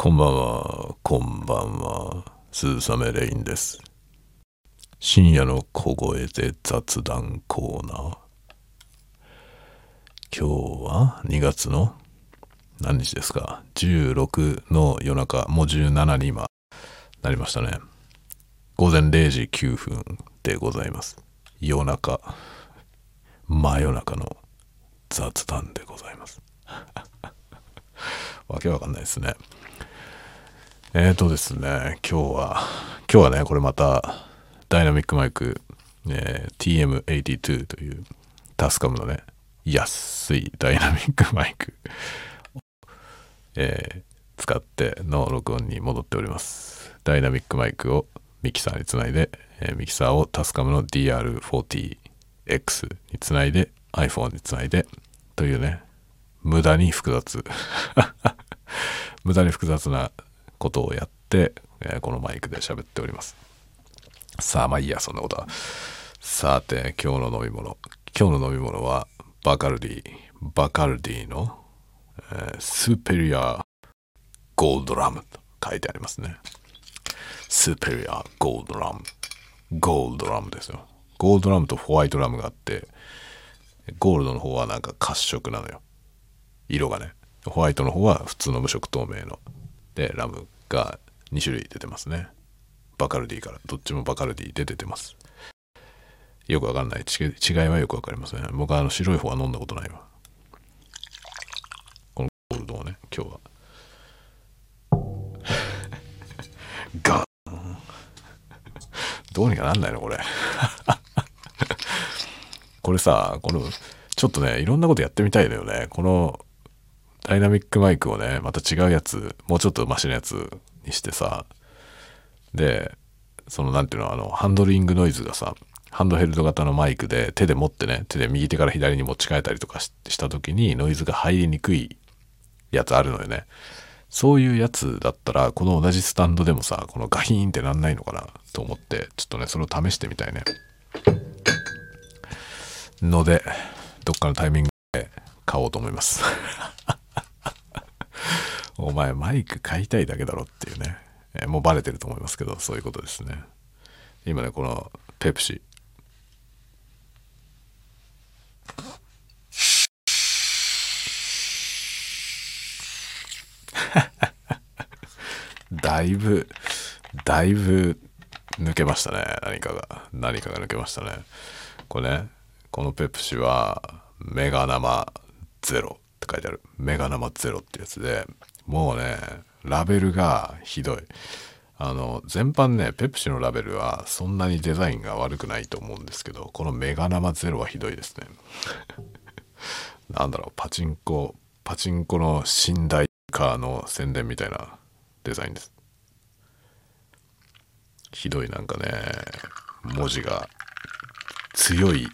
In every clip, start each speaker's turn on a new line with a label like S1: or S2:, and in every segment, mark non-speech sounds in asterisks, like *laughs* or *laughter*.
S1: こんばんは、こんばんは、鈴雨レインです。深夜の小声で雑談コーナー。今日は2月の何日ですか ?16 の夜中、もう17に今なりましたね。午前0時9分でございます。夜中、真夜中の雑談でございます。わけわかんないですね。えーとですね、今日は、今日はね、これまた、ダイナミックマイク、えー TM82 というタスカムのね、安いダイナミックマイク、えー使っての録音に戻っております。ダイナミックマイクをミキサーにつないで、えーミキサーをタスカムの DR40X につないで iPhone につないでというね、無駄に複雑 *laughs* 無駄に複雑なことをやって、えーこのマイクで喋っております。さあまあいいやそんなことは。さて今日の飲み物。今日の飲み物はバカルディバカルディの、えースーペリアゴールドラムと書いてありますね。スーペリアゴールドラム。ゴールドラムですよ。ゴールドラムとホワイトラムがあってゴールドの方はなんか褐色なのよ。色がね。ホワイトの方は普通の無色透明の。でラムが2種類出てますね。バカルディから。どっちもバカルディで出てます。よくわかんない。ち違いはよくわかりません。僕はあの白い方は飲んだことないわ。このゴールドをね今日は。ガン。どうにかなんないのこれ。これさこのちょっとねいろんなことやってみたいのよね。このダイナミックマイクをねまた違うやつもうちょっとマシなやつにしてさでそのなんていうのあのハンドリングノイズがさハンドヘルド型のマイクで手で持ってね手で右手から左に持ち替えたりとかしした時にノイズが入りにくいやつあるのよね。そういうやつだったらこの同じスタンドでもさこのガヒーンってなんないのかなと思ってちょっとねそれを試してみたいね。のでどっかのタイミングで買おうと思います。*laughs* お前マイク買いたいだけだろっていうね、えーもうバレてると思いますけどそういうことですね。今ねこのペプシ。*laughs* だいぶだいぶ抜けましたね。何かが。何かが抜けましたね。これねこのペプシはメガ生ゼロって書いてある。メガ生ゼロってやつでもうねラベルがひどい。あの全般ねペプシのラベルはそんなにデザインが悪くないと思うんですけどこのメガ生ゼロはひどいですね。*laughs* なんだろうパチンコパチンコの寝台カーの宣伝みたいなデザインです。ひどいなんかね文字が強い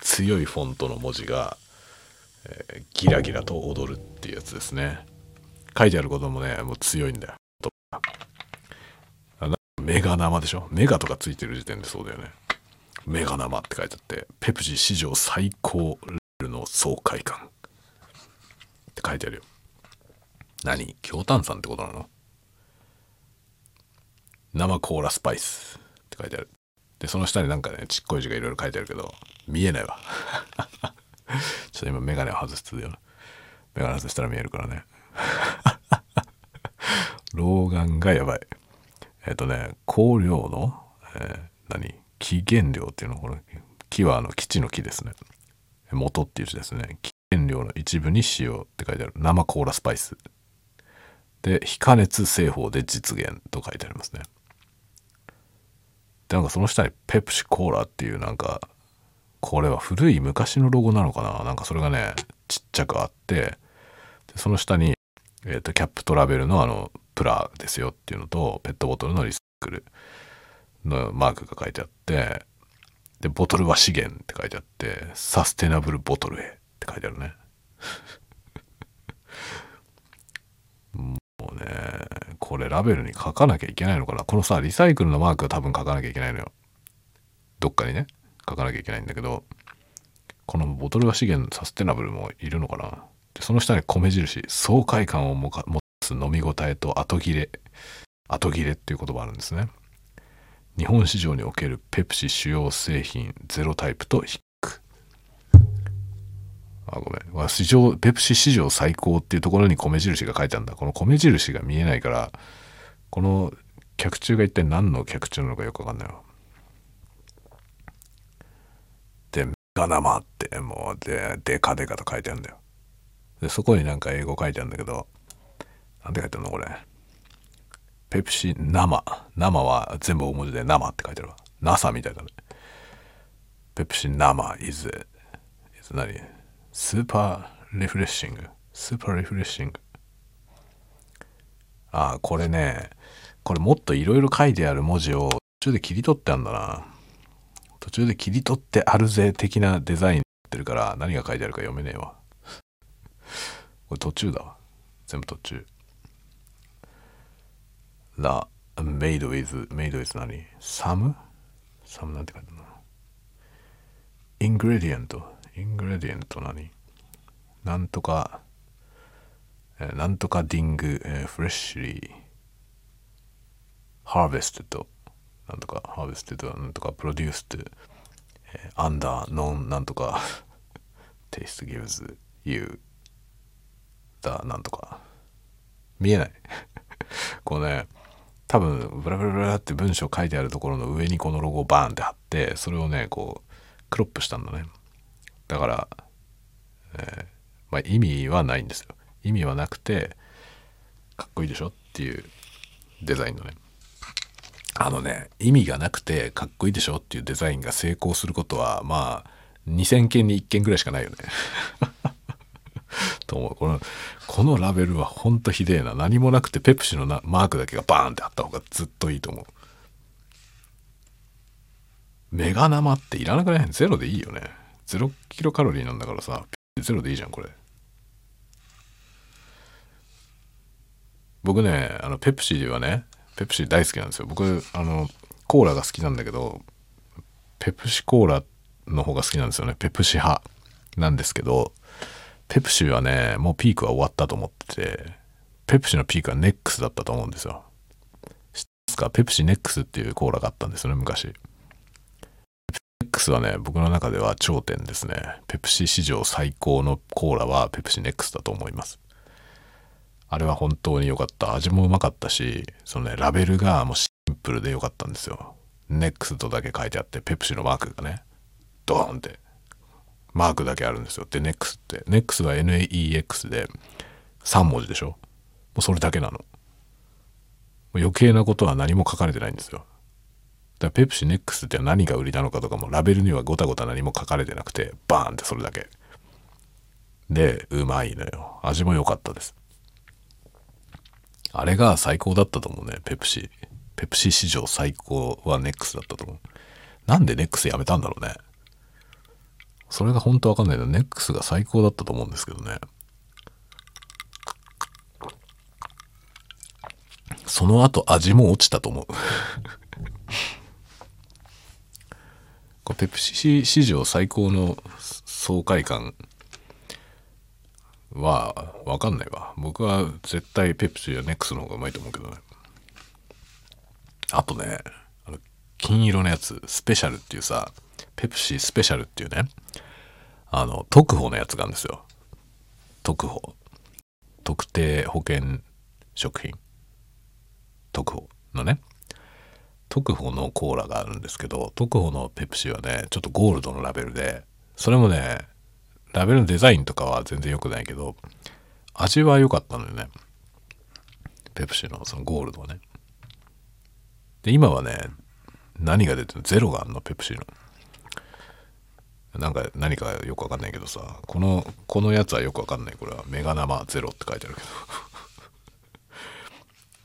S1: 強いフォントの文字が、えーギラギラと踊るっていうやつですね。書いてあることもねもう強いんだよ。メガ生でしょ？メガとかついてる時点でそうだよね。メガ生って書いてあってペプシ史上最高レベルの爽快感。って書いてあるよ。何？強炭酸ってことなの？生コーラスパイス。って書いてある。でその下になんかねちっこい字がいろいろ書いてあるけど見えないわ。*laughs* ちょっと今メガネを外してるよ。なメガネ外したら見えるからね。老眼がやばい。えっ、とね香料の、えー何？起原料っていうのこれ木はあの基地の木ですね。元っていう字ですね。起原料の一部に使用って書いてある。生コーラスパイス。で非加熱製法で実現と書いてありますね。でなんかその下にペプシコーラっていうなんかこれは古い昔のロゴなのかな？なんかそれがねちっちゃくあってでその下に、えー、とキャップとラベルのあのプラですよっていうのとペットボトルのリサイクルのマークが書いてあってでボトルは資源って書いてあってサステナブルボトルへって書いてあるね。もうねこれラベルに書かなきゃいけないのかな。このさリサイクルのマークは多分書かなきゃいけないのよ。どっかにね書かなきゃいけないんだけどこのボトルは資源サステナブルもいるのかな。その下に米印爽快感をもか持つ飲み応えと後切れ後切れっていう言葉あるんですね。日本市場におけるペプシ主要製品ゼロタイプと比較あごめん。市場ペプシ市場最高っていうところに米印が書いてあるんだ。この米印が見えないからこの客中が一体何の客中なのかよくわかんないわ。でメガ生ってもうでデカデカと書いてあるんだよ。でそこになんか英語書いてあるんだけどなんて書いてあるのこれ？ペプシ生。生は全部大文字で生って書いてあるわ。NASA みたいだね。ペプシ生 is, is 何？ super refreshing super refreshing ああこれねこれもっといろいろ書いてある文字を途中で切り取ってあるんだな。途中で切り取ってあるぜ的なデザインになってるから何が書いてあるか読めねえわ。これ途中だわ。全部途中。The made with made with 何？some? some なんて書いてあるの？ingredient ingredient 何？なんとか、えーなんとかディング、えー、フレッシュリー。ハーベストなんとかハーベストなんとかプロデュースト、えー、アンダーノンなんとかテイスト gives you だなんとか。見えない。*laughs* こうね多分ブラブラブラって文章書いてあるところの上にこのロゴをバーンって貼ってそれをねこうクロップしたんだね。だから、えーまあ、意味はないんですよ。意味はなくてかっこいいでしょっていうデザインのね。あのね意味がなくてかっこいいでしょっていうデザインが成功することはまあ2,000件に1件ぐらいしかないよね。*laughs* と思う。このこのラベルはほんとひでえな。何もなくてペプシのなマークだけがバーンってあった方がずっといいと思う。メガ生っていらなくない？ゼロでいいよね。0キロカロリーなんだからさゼロでいいじゃんこれ。僕ねあのペプシはねペプシ大好きなんですよ。僕あのコーラが好きなんだけどペプシコーラの方が好きなんですよね。ペプシ派なんですけどペプシはねもうピークは終わったと思っててペプシのピークはネックスだったと思うんですよ。知ってますか？ペプシネックスっていうコーラがあったんですよね昔。ネックスはね僕の中では頂点ですね。ペプシ史上最高のコーラはペプシネックスだと思います。あれは本当に良かった。味もうまかったしそのねラベルがもうシンプルで良かったんですよ。ネックスとだけ書いてあってペプシのマークがねドーンって。マークだけあるんですよ。でネックスって。ネックスは NEX で3文字でしょ？もうそれだけなの。余計なことは何も書かれてないんですよ。だからペプシネックスって何が売りなのかとかもラベルにはごたごた何も書かれてなくてバーンってそれだけ。でうまいのよ。味も良かったです。あれが最高だったと思うねペプシ。ペプシ史上最高はネックスだったと思う。なんでネックスやめたんだろうね。それが本当わかんないけどネックスが最高だったと思うんですけどね。その後味も落ちたと思う。*laughs* これペプシ史上最高の爽快感は分かんないわ。僕は絶対ペプシやネックスの方がうまいと思うけどね。あとねあの金色のやつスペシャルっていうさペプシスペシャルっていうねあの特保のやつがあるんですよ。特保特定保険食品。特保のね。特保のコーラがあるんですけど特保のペプシはねちょっとゴールドのラベルでそれもねラベルのデザインとかは全然良くないけど味は良かったのよね。ペプシのそのゴールドはね。で今はね何が出てるの？ゼロがあるのペプシの。なんか何かよくわかんないけどさこのこのやつはよくわかんない。これはメガ生ゼロって書いてあるけ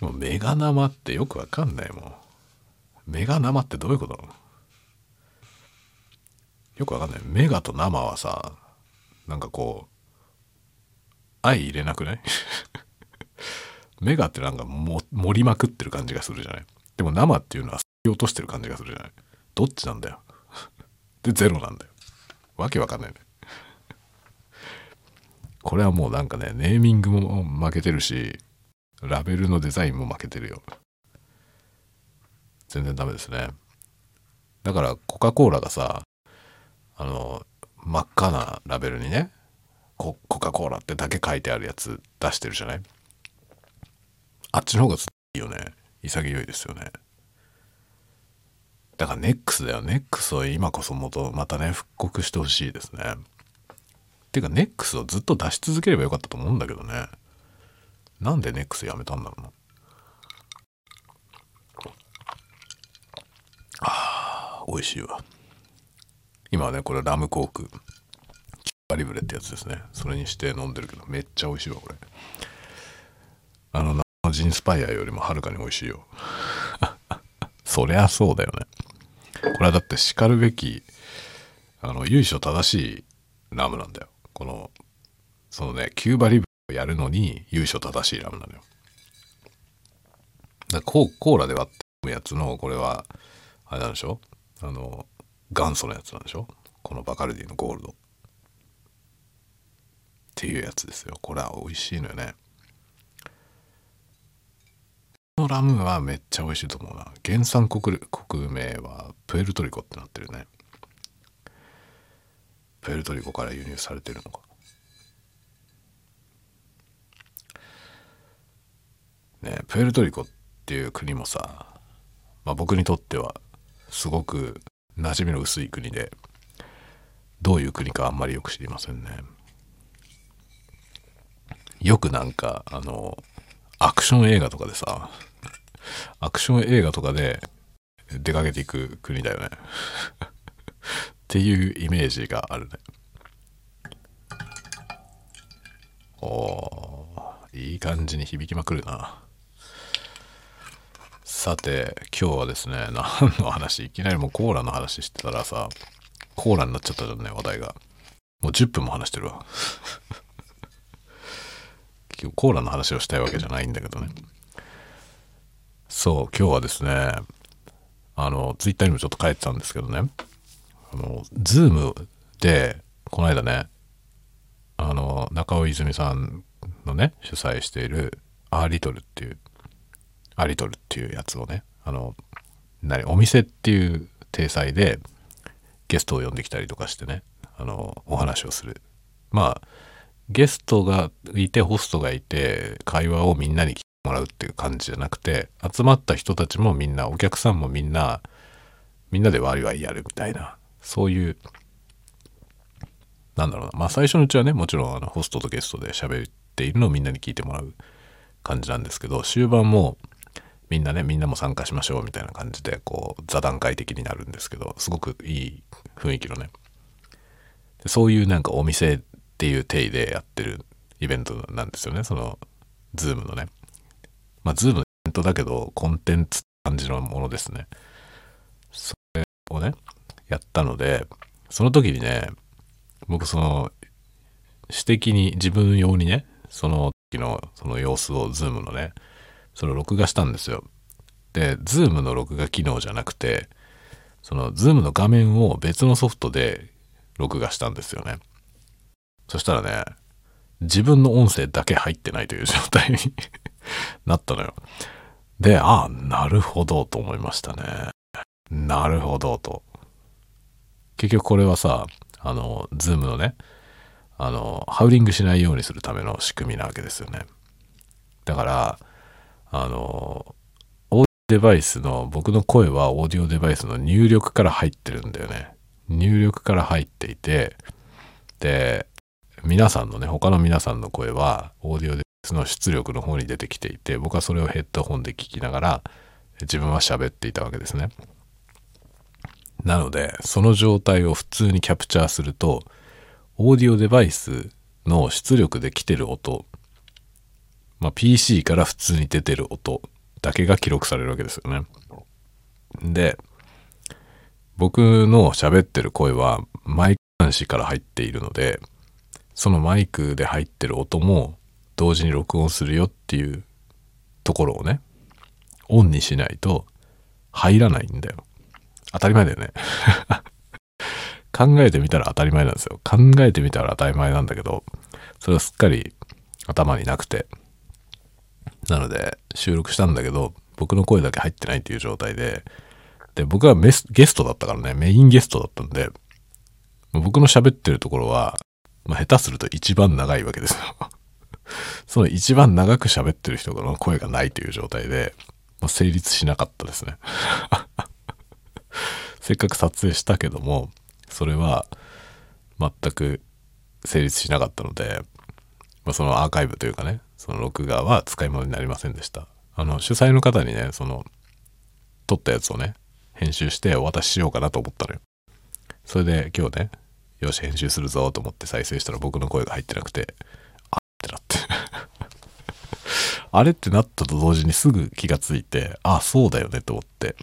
S1: ど。*laughs* もうメガ生ってよくわかんない。もんメガ生ってどういうこと？なのよくわかんない。メガと生はさなんかこう愛入れなくない？*laughs* メガってなんか盛りまくってる感じがするじゃない？でも生っていうのは落としてる感じがするじゃない？どっちなんだよ？*laughs* でゼロなんだよ。わけわかんないね。これはもうなんかねネーミングも負けてるしラベルのデザインも負けてるよ。全然ダメですね。だからコカ・コーラがさあの真っ赤なラベルにねココカ・コーラってだけ書いてあるやつ出してるじゃない？あっちの方がいいよね。潔いですよね。だからネックスだよ。ネックスを今こそもとまたね復刻してほしいですね。てかネックスをずっと出し続ければよかったと思うんだけどね。なんでネックスやめたんだろうな。あ美味しいわ。今はねこれラムコーク。カリブレってやつですね。それにして飲んでるけどめっちゃ美味しいわこれ。あのジンスパイアよりもはるかに美味しいよ。*laughs* そりゃそうだよね。これはだってしかるべきあの由緒正しいラムなんだよ。このそのねキューバリブをやるのに由緒正しいラムなのよ。だコーラで割って飲むやつのこれはあれなんでしょ？あの元祖のやつなんでしょ？このバカルディのゴールド。っていうやつですよ。これは美味しいのよね。のラムはめっちゃ美味しいと思うな。原産国国名はプエルトリコってなってるね。プエルトリコから輸入されてるのか。ねプエルトリコっていう国もさ、まあ、僕にとってはすごく馴染みの薄い国でどういう国かあんまりよく知りませんね。よくなんかあのアクション映画とかでさアクション映画とかで出かけていく国だよね。っていうイメージがあるね。おいい感じに響きまくるな。さて今日はですね何の話？いきなりもうコーラの話してたらさコーラになっちゃったじゃんね話題が。もう10分も話してるわ。今日コーラの話をしたいわけじゃないんだけどね。そう今日はですねあのツイッターにもちょっと書いてたんですけどね。あのズームでこの間ねあの中尾泉さんのね主催しているアーリトルっていうアリトルっていうやつをねあの何お店っていう体裁でゲストを呼んできたりとかしてねあのお話をする。まあゲストがいてホストがいて会話をみんなに聞いてもらうっていう感じじゃなくて集まった人たちもみんなお客さんもみんなみんなでワイワイやるみたいなそういうなんだろうな。まあ最初のうちはねもちろんあのホストとゲストで喋っているのをみんなに聞いてもらう感じなんですけど終盤もみんなねみんなも参加しましょうみたいな感じでこう座談会的になるんですけどすごくいい雰囲気のねそういうなんかお店っていう体でやってるイベントなんですよね。そのズームのね。まあズームのイベントだけどコンテンツ感じのものですね。それをねやったのでその時にね僕その私的に自分用にねその時のその様子をズームのねそれを録画したんですよ。でズームの録画機能じゃなくてそのズームの画面を別のソフトで録画したんですよね。そしたらね自分の音声だけ入ってないという状態に *laughs* なったのよ。でああなるほどと思いましたね。なるほどと。結局これはさあのズームのねあのハウリングしないようにするための仕組みなわけですよね。だからあのオーディオデバイスの僕の声はオーディオデバイスの入力から入ってるんだよね。入力から入っていてで皆さんのね他の皆さんの声はオーディオデバイスの出力の方に出てきていて僕はそれをヘッドホンで聞きながら自分は喋っていたわけですねなのでその状態を普通にキャプチャーするとオーディオデバイスの出力で来てる音、まあ、PC から普通に出てる音だけが記録されるわけですよね。で僕の喋ってる声はマイク端子から入っているのでそのマイクで入ってる音も同時に録音するよっていうところをねオンにしないと入らないんだよ。当たり前だよね *laughs* 考えてみたら当たり前なんですよ。考えてみたら当たり前なんだけど、それはすっかり頭になくて。なので収録したんだけど僕の声だけ入ってないっていう状態でで僕はメスゲストだったからねメインゲストだったんで僕の喋ってるところは、まあ、下手すると一番長いわけですよ。*laughs* その一番長く喋ってる人の声がないという状態で、まあ、成立しなかったですね。*laughs* せっかく撮影したけどもそれは全く成立しなかったので、まあ、そのアーカイブというかねその録画は使い物になりませんでした。あの主催の方にねその撮ったやつをね編集してお渡ししようかなと思ったのよ。それで今日ねよし編集するぞと思って再生したら僕の声が入ってなくてあってなって。*laughs* あれってなったと同時にすぐ気がついてあそうだよねと思って。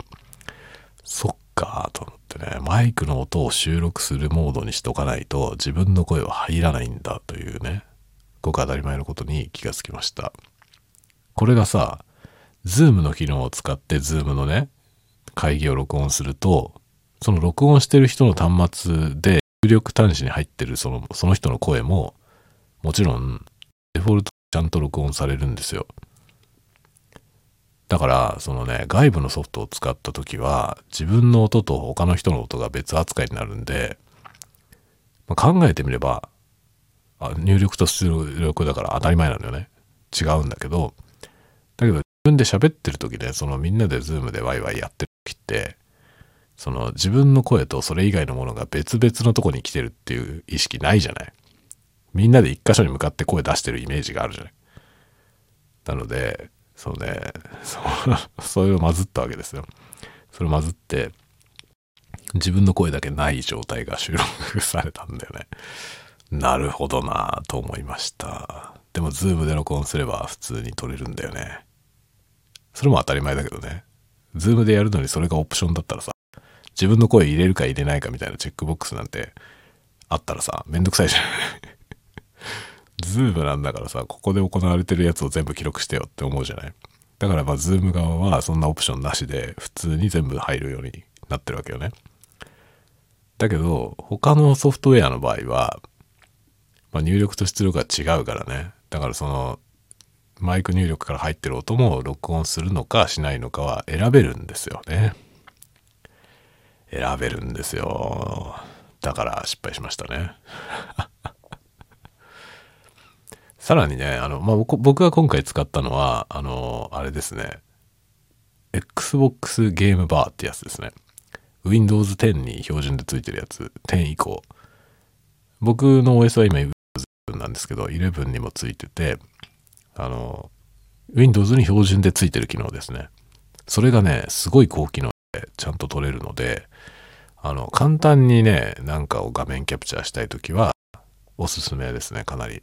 S1: そっかと思ってね。マイクの音を収録するモードにしとかないと自分の声は入らないんだというね。ごく当たり前のことに気がつきました。これがさ Zoom の機能を使って Zoom のね会議を録音するとその録音してる人の端末で力端子に入ってるそのその人の声ももちろんデフォルトちゃんと録音されるんですよ。だからそのね外部のソフトを使った時は自分の音と他の人の音が別扱いになるんで、まあ、考えてみればあ入力と出力だから当たり前なんだよね。違うんだけどだけど自分で喋ってる時でそのみんなでズームでワイワイやってる時ってその自分の声とそれ以外のものが別々のとこに来てるっていう意識ないじゃない？みんなで一箇所に向かって声出してるイメージがあるじゃない？なのでそうねそ *laughs* それを混ずったわけですよ。それを混ずって自分の声だけない状態が収録されたんだよね。なるほどなぁと思いました。でもズームで録音すれば普通に撮れるんだよね。それも当たり前だけどね。ズームでやるのにそれがオプションだったらさ自分の声入れるか入れないかみたいなチェックボックスなんてあったらさめんどくさいじゃん *laughs* ズームなんだからさ、ここで行われてるやつを全部記録してよって思うじゃない？だからまあ、ズーム側はそんなオプションなしで普通に全部入るようになってるわけよね。だけど、他のソフトウェアの場合は、まあ、入力と出力が違うからね。だからその、マイク入力から入ってる音も録音するのかしないのかは選べるんですよね。選べるんですよ。だから失敗しましたね。*laughs* さらにね、あの、まあ、僕が今回使ったのは、あの、あれですね。Xbox ゲームバーってやつですね。Windows 10に標準でついてるやつ、10以降。僕の OS は今 Windows なんですけど、11にもついてて、あの、Windows に標準でついてる機能ですね。それがね、すごい高機能ちゃんと取れるので、あの、簡単にね、なんかを画面キャプチャーしたいときは、おすすめですね、かなり。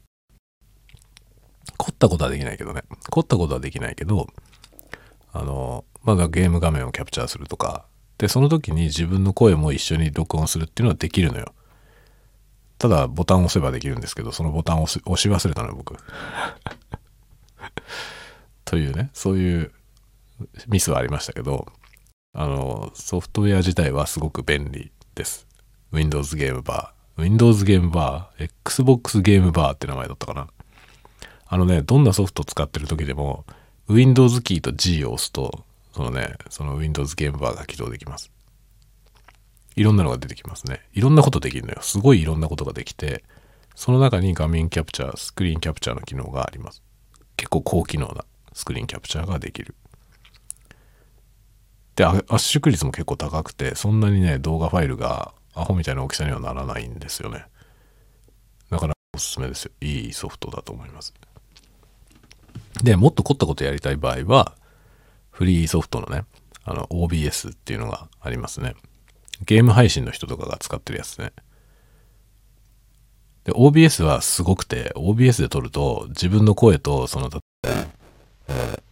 S1: 凝ったことはできないけどね。凝ったことはできないけど、あの、まだゲーム画面をキャプチャーするとか、で、その時に自分の声も一緒に録音するっていうのはできるのよ。ただ、ボタンを押せばできるんですけど、そのボタンを押し忘れたのよ、僕。*laughs* というね、そういうミスはありましたけど、あの、ソフトウェア自体はすごく便利です。Windows ゲームバー。Windows ゲームバー、Xbox ゲームバーって名前だったかな。あのね、どんなソフト使ってる時でも、Windows キーと G を押すと、そのね、その Windows ゲームバーが起動できます。いろんなのが出てきますね。いろんなことできるのよ。すごいいろんなことができて、その中に画面キャプチャー、スクリーンキャプチャーの機能があります。結構高機能なスクリーンキャプチャーができる。で、圧縮率も結構高くて、そんなにね、動画ファイルがアホみたいな大きさにはならないんですよね。だからおすすめですよ。いいソフトだと思います。で、もっと凝ったことやりたい場合は、フリーソフトのね、あの OBS っていうのがありますね。ゲーム配信の人とかが使ってるやつね。で、OBS はすごくて、OBS で撮ると自分の声とその例えば、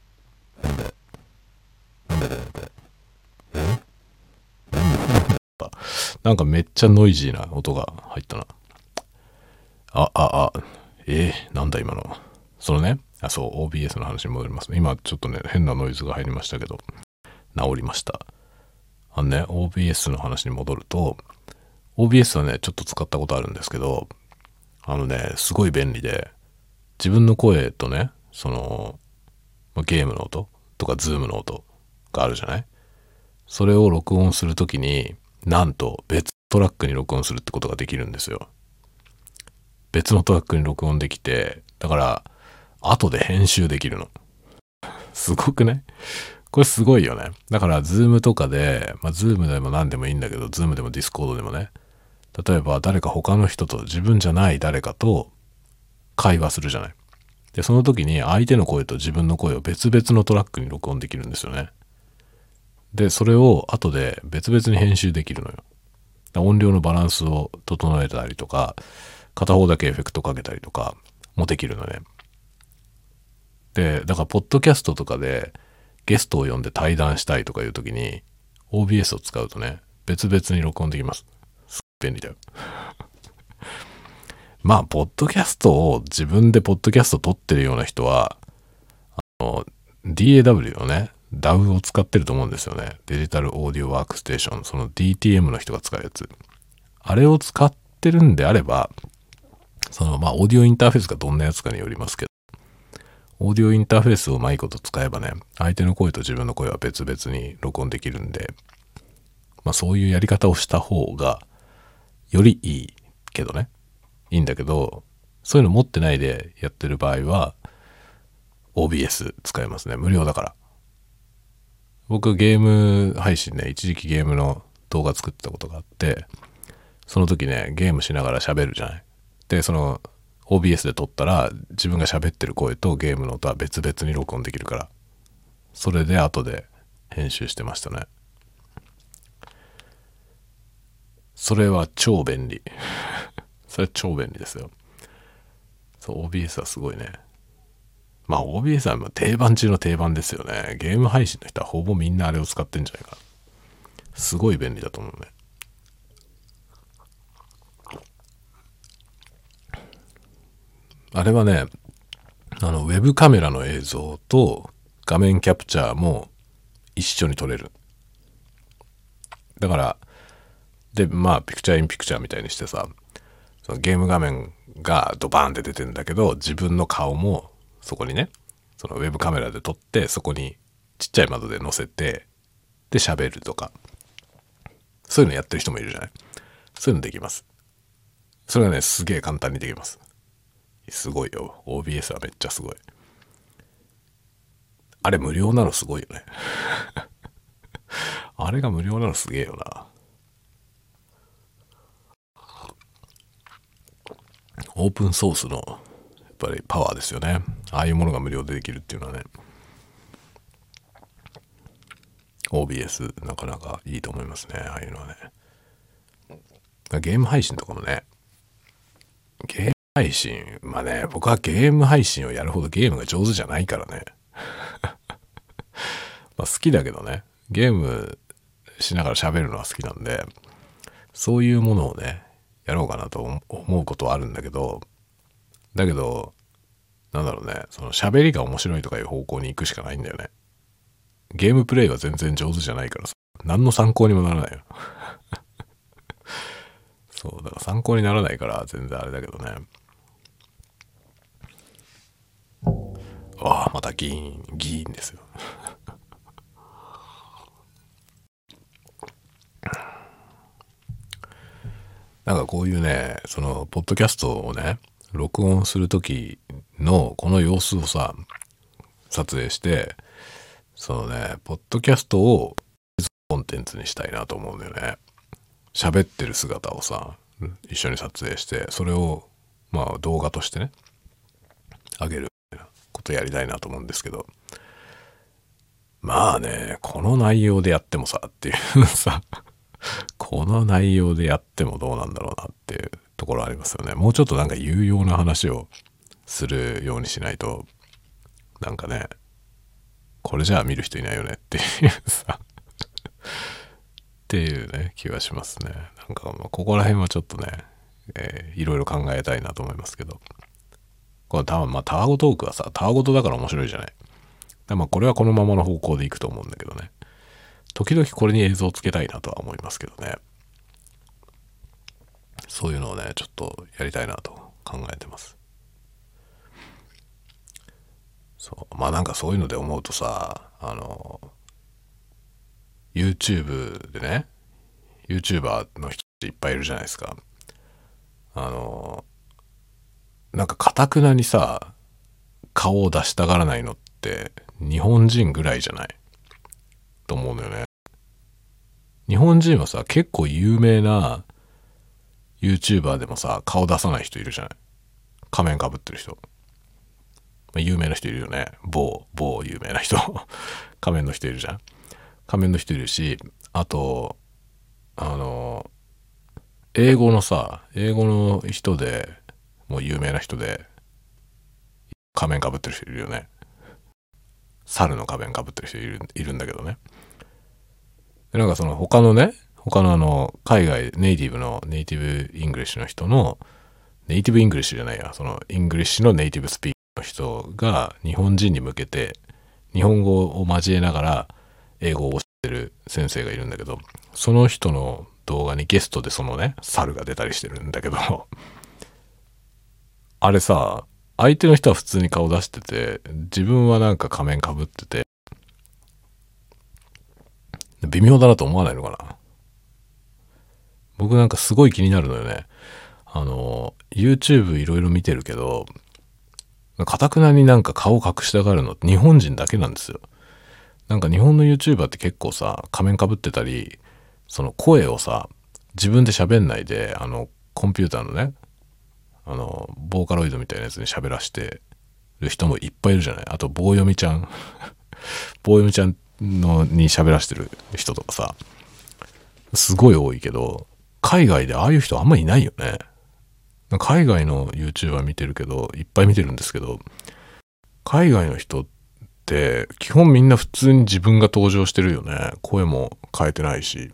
S1: なんかめっちゃノイジーな音が入ったな。あ、あ、あ、えー、なんだ今の。そのね、あ、そう、OBS の話に戻ります。今ちょっとね、変なノイズが入りましたけど、治りました。あのね、OBS の話に戻ると、OBS はね、ちょっと使ったことあるんですけど、あのね、すごい便利で、自分の声とね、その、ゲームの音とかズームの音があるじゃない？それを録音するときになんと別トラックに録音するってことができるんですよ。別のトラックに録音できて、だから後で編集できるの。すごくね？これすごいよね。だから、ズームとかで、まあ、ズームでも何でもいいんだけど、ズームでもディスコードでもね、例えば誰か他の人と自分じゃない誰かと会話するじゃない。で、その時に相手の声と自分の声を別々のトラックに録音できるんですよね。で、それを後で別々に編集できるのよ。音量のバランスを整えたりとか、片方だけエフェクトかけたりとかもできるのね。で、だからポッドキャストとかでゲストを呼んで対談したいとかいう時に OBS を使うとね、別々に録音できます。すっ便利だよ。*laughs* まあ、ポッドキャストを自分でポッドキャスト撮ってるような人は、あの、DAW をね、DAW を使ってると思うんですよね。デジタルオーディオワークステーション。その DTM の人が使うやつ。あれを使ってるんであれば、その、まあ、オーディオインターフェースがどんなやつかによりますけど、オーディオインターフェースをうまいこと使えばね、相手の声と自分の声は別々に録音できるんで、まあそういうやり方をした方が、よりいいけどね。いいんだけど、そういうの持ってないでやってる場合は、OBS 使えますね。無料だから。僕ゲーム配信ね、一時期ゲームの動画作ってたことがあって、その時ね、ゲームしながら喋るじゃない。で、その OBS で撮ったら自分が喋ってる声とゲームの音は別々に録音できるから。それで後で編集してましたね。それは超便利。*laughs* それは超便利ですよ。そう OBS はすごいね。まあ OBS は定番中の定番ですよね。ゲーム配信の人はほぼみんなあれを使ってんじゃないかな。すごい便利だと思うね。あれはね、あの、ウェブカメラの映像と画面キャプチャーも一緒に撮れる。だから、で、まあ、ピクチャーインピクチャーみたいにしてさ、そのゲーム画面がドバーンって出てんだけど、自分の顔もそこにね、そのウェブカメラで撮って、そこにちっちゃい窓で載せて、で、喋るとか。そういうのやってる人もいるじゃない。そういうのできます。それがね、すげえ簡単にできます。すごいよ。OBS はめっちゃすごい。あれ無料なのすごいよね。*laughs* あれが無料なのすげえよな。オープンソースのぱりパワーですよね。ああいうものが無料でできるっていうのはね。OBS なかなかいいと思いますね。ああいうのはね。ゲーム配信とかもね。ゲーム配信。まあね、僕はゲーム配信をやるほどゲームが上手じゃないからね。*laughs* まあ好きだけどね、ゲームしながら喋るのは好きなんで、そういうものをね、やろうかなと思うことはあるんだけど、だけど、なんだろうね、その喋りが面白いとかいう方向に行くしかないんだよね。ゲームプレイは全然上手じゃないからさ、何の参考にもならないよ。*laughs* そう、だから参考にならないから全然あれだけどね。ああ、また議員、議員ですよ。*laughs* なんかこういうね、その、ポッドキャストをね、録音する時のこの様子をさ、撮影して、そのね、ポッドキャストをコンテンツにしたいなと思うんだよね。喋ってる姿をさ、一緒に撮影して、それを、まあ動画としてね、あげることやりたいなと思うんですけど、まあね、この内容でやってもさ、っていうさ、この内容でやってもどうなんだろうなっていうところありますよね。もうちょっとなんか有用な話をするようにしないと、なんかね、これじゃあ見る人いないよねっていうさっていうね、気がしますね。なんか、まあ、ここら辺はちょっとね、えー、いろいろ考えたいなと思いますけど。これ多分まあタワゴトークはさ、タワゴトだから面白いじゃない。まあこれはこのままの方向でいくと思うんだけどね。時々これに映像をつけたいなとは思いますけどね。そういうのをね、ちょっとやりたいなと考えてます。そう。まあなんかそういうので思うとさあの YouTube でね YouTuber の人っていっぱいいるじゃないですか。あのなんかかたくなにさ顔を出したがらないのって日本人ぐらいじゃない？と思うのよね。日本人はさ結構有名な YouTuber でもさ顔出さない人いるじゃない？仮面かぶってる人、まあ、有名な人いるよね。某某有名な人。*laughs* 仮面の人いるじゃん？仮面の人いるしあとあの英語のさ英語の人でもう有名な人で仮面かぶってる人いるよね。猿の仮面かぶってる人いるいるんだけどね。でなんかその他のね他のあの海外ネイティブのネイティブイングリッシュの人のネイティブイングリッシュじゃないや。そのイングリッシュのネイティブスピーカーの人が日本人に向けて日本語を交えながら英語を教えてる先生がいるんだけどその人の動画にゲストでそのね猿が出たりしてるんだけど *laughs* あれさ相手の人は普通に顔出してて自分はなんか仮面かぶってて微妙だなと思わないのかな？僕なんかすごい気になるのよね。あの YouTube いろいろ見てるけどかたくなになんか顔隠したがるのって日本人だけなんですよ。なんか日本の YouTuber って結構さ仮面かぶってたりその声をさ自分で喋んないであのコンピューターのねあのボーカロイドみたいなやつに喋らしてる人もいっぱいいるじゃない。あと棒読みちゃん。*laughs* 棒読みちゃんのに喋らしてる人とかさすごい多いけど海外でああいう人あんまいないよね。海外の YouTuber 見てるけどいっぱい見てるんですけど海外の人って基本みんな普通に自分が登場してるよね。声も変えてないし。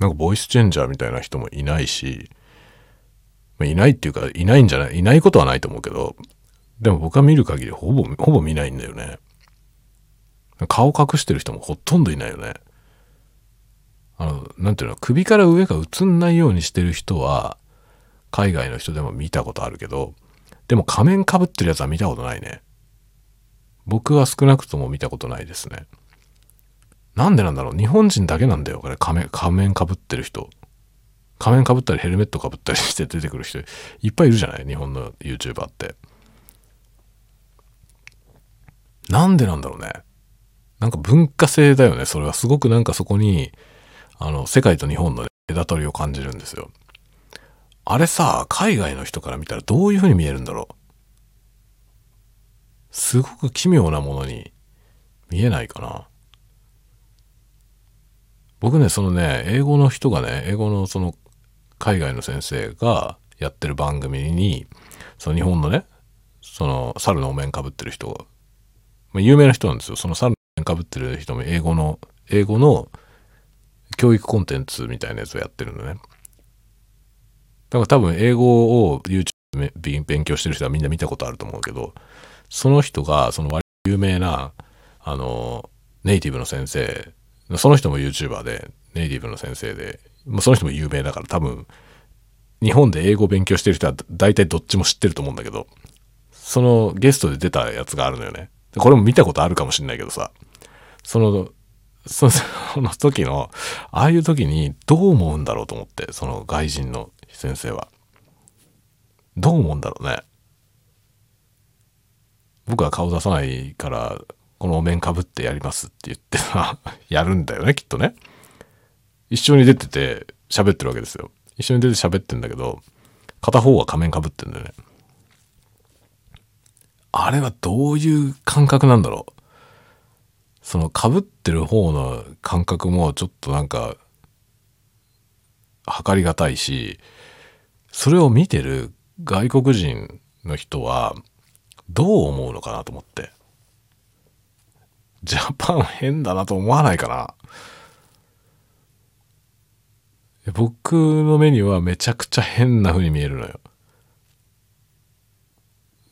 S1: なんかボイスチェンジャーみたいな人もいないし。いないっていうかいないんじゃないいないことはないと思うけどでも僕は見る限りほぼほぼ見ないんだよね。顔隠してる人もほとんどいないよね。あのなんていうの首から上が映んないようにしてる人は海外の人でも見たことあるけどでも仮面かぶってるやつは見たことないね。僕は少なくとも見たことないですね。なんでなんだろう？日本人だけなんだよこれ。仮面仮面かぶってる人。仮面かぶったりヘルメットかぶったりして出てくる人いっぱいいるじゃない？日本の YouTuber って。なんでなんだろうね。なんか文化性だよねそれは。すごくなんかそこにあの世界と日本の、ね、隔たりを感じるんですよ。あれさ海外の人から見たらどういう風に見えるんだろう。すごく奇妙なものに見えないかな。僕ねそのね英語の人がね英語のその海外の先生がやってる番組にその日本のねその猿のお面かぶってる人まあ、有名な人なんですよ。その猿の面かぶってる人も英語の英語の教育コンテンツみたいなやつをやってるのね。だから多分英語を YouTube で勉強してる人はみんな見たことあると思うけどその人がその割と有名なあのネイティブの先生その人も YouTuber でネイティブの先生でもうその人も有名だから多分日本で英語を勉強してる人は大体どっちも知ってると思うんだけどそのゲストで出たやつがあるのよね。これも見たことあるかもしんないけどさその *laughs* その時のああいう時にどう思うんだろうと思ってその外人の先生は。どう思うんだろうね。僕は顔出さないからこのお面かぶってやりますって言ってさ *laughs* やるんだよねきっとね。一緒に出てて喋ってるわけですよ。一緒に出て喋ってんだけど片方は仮面かぶってんだよね。あれはどういう感覚なんだろう。そのかぶってる方の感覚もちょっとなんか測りがたいしそれを見てる外国人の人はどう思うのかなと思って。ジャパン変だなと思わないかな。僕の目にはめちゃくちゃ変な風に見えるのよ。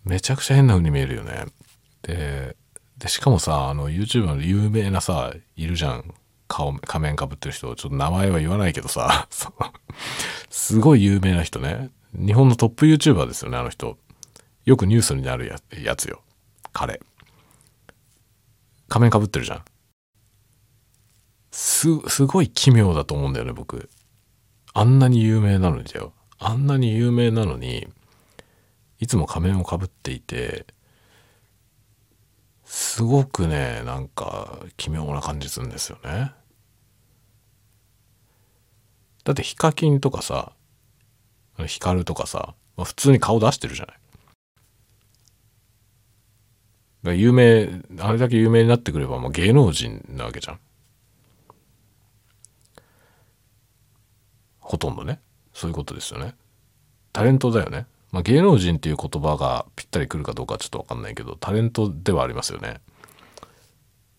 S1: めちゃくちゃ変な風に見えるよね。ででしかもさあの YouTuber の有名なさいるじゃん顔仮面かぶってる人ちょっと名前は言わないけどさ *laughs* すごい有名な人ね日本のトップ YouTuber ですよねあの人よくニュースになるややつよ彼。仮面かぶってるじゃん。す、すごい奇妙だと思うんだよね、僕。あんなに有名なのにだよ。あんなに有名なのに、いつも仮面をかぶっていて、すごくね、なんか奇妙な感じするんですよね。だってヒカキンとかさ、ヒカルとかさ、まあ、普通に顔出してるじゃない。有名、あれだけ有名になってくれば、まあ、芸能人なわけじゃん。ほとんどね。そういうことですよね。タレントだよね。まあ、芸能人っていう言葉がぴったりくるかどうかちょっとわかんないけど、タレントではありますよね。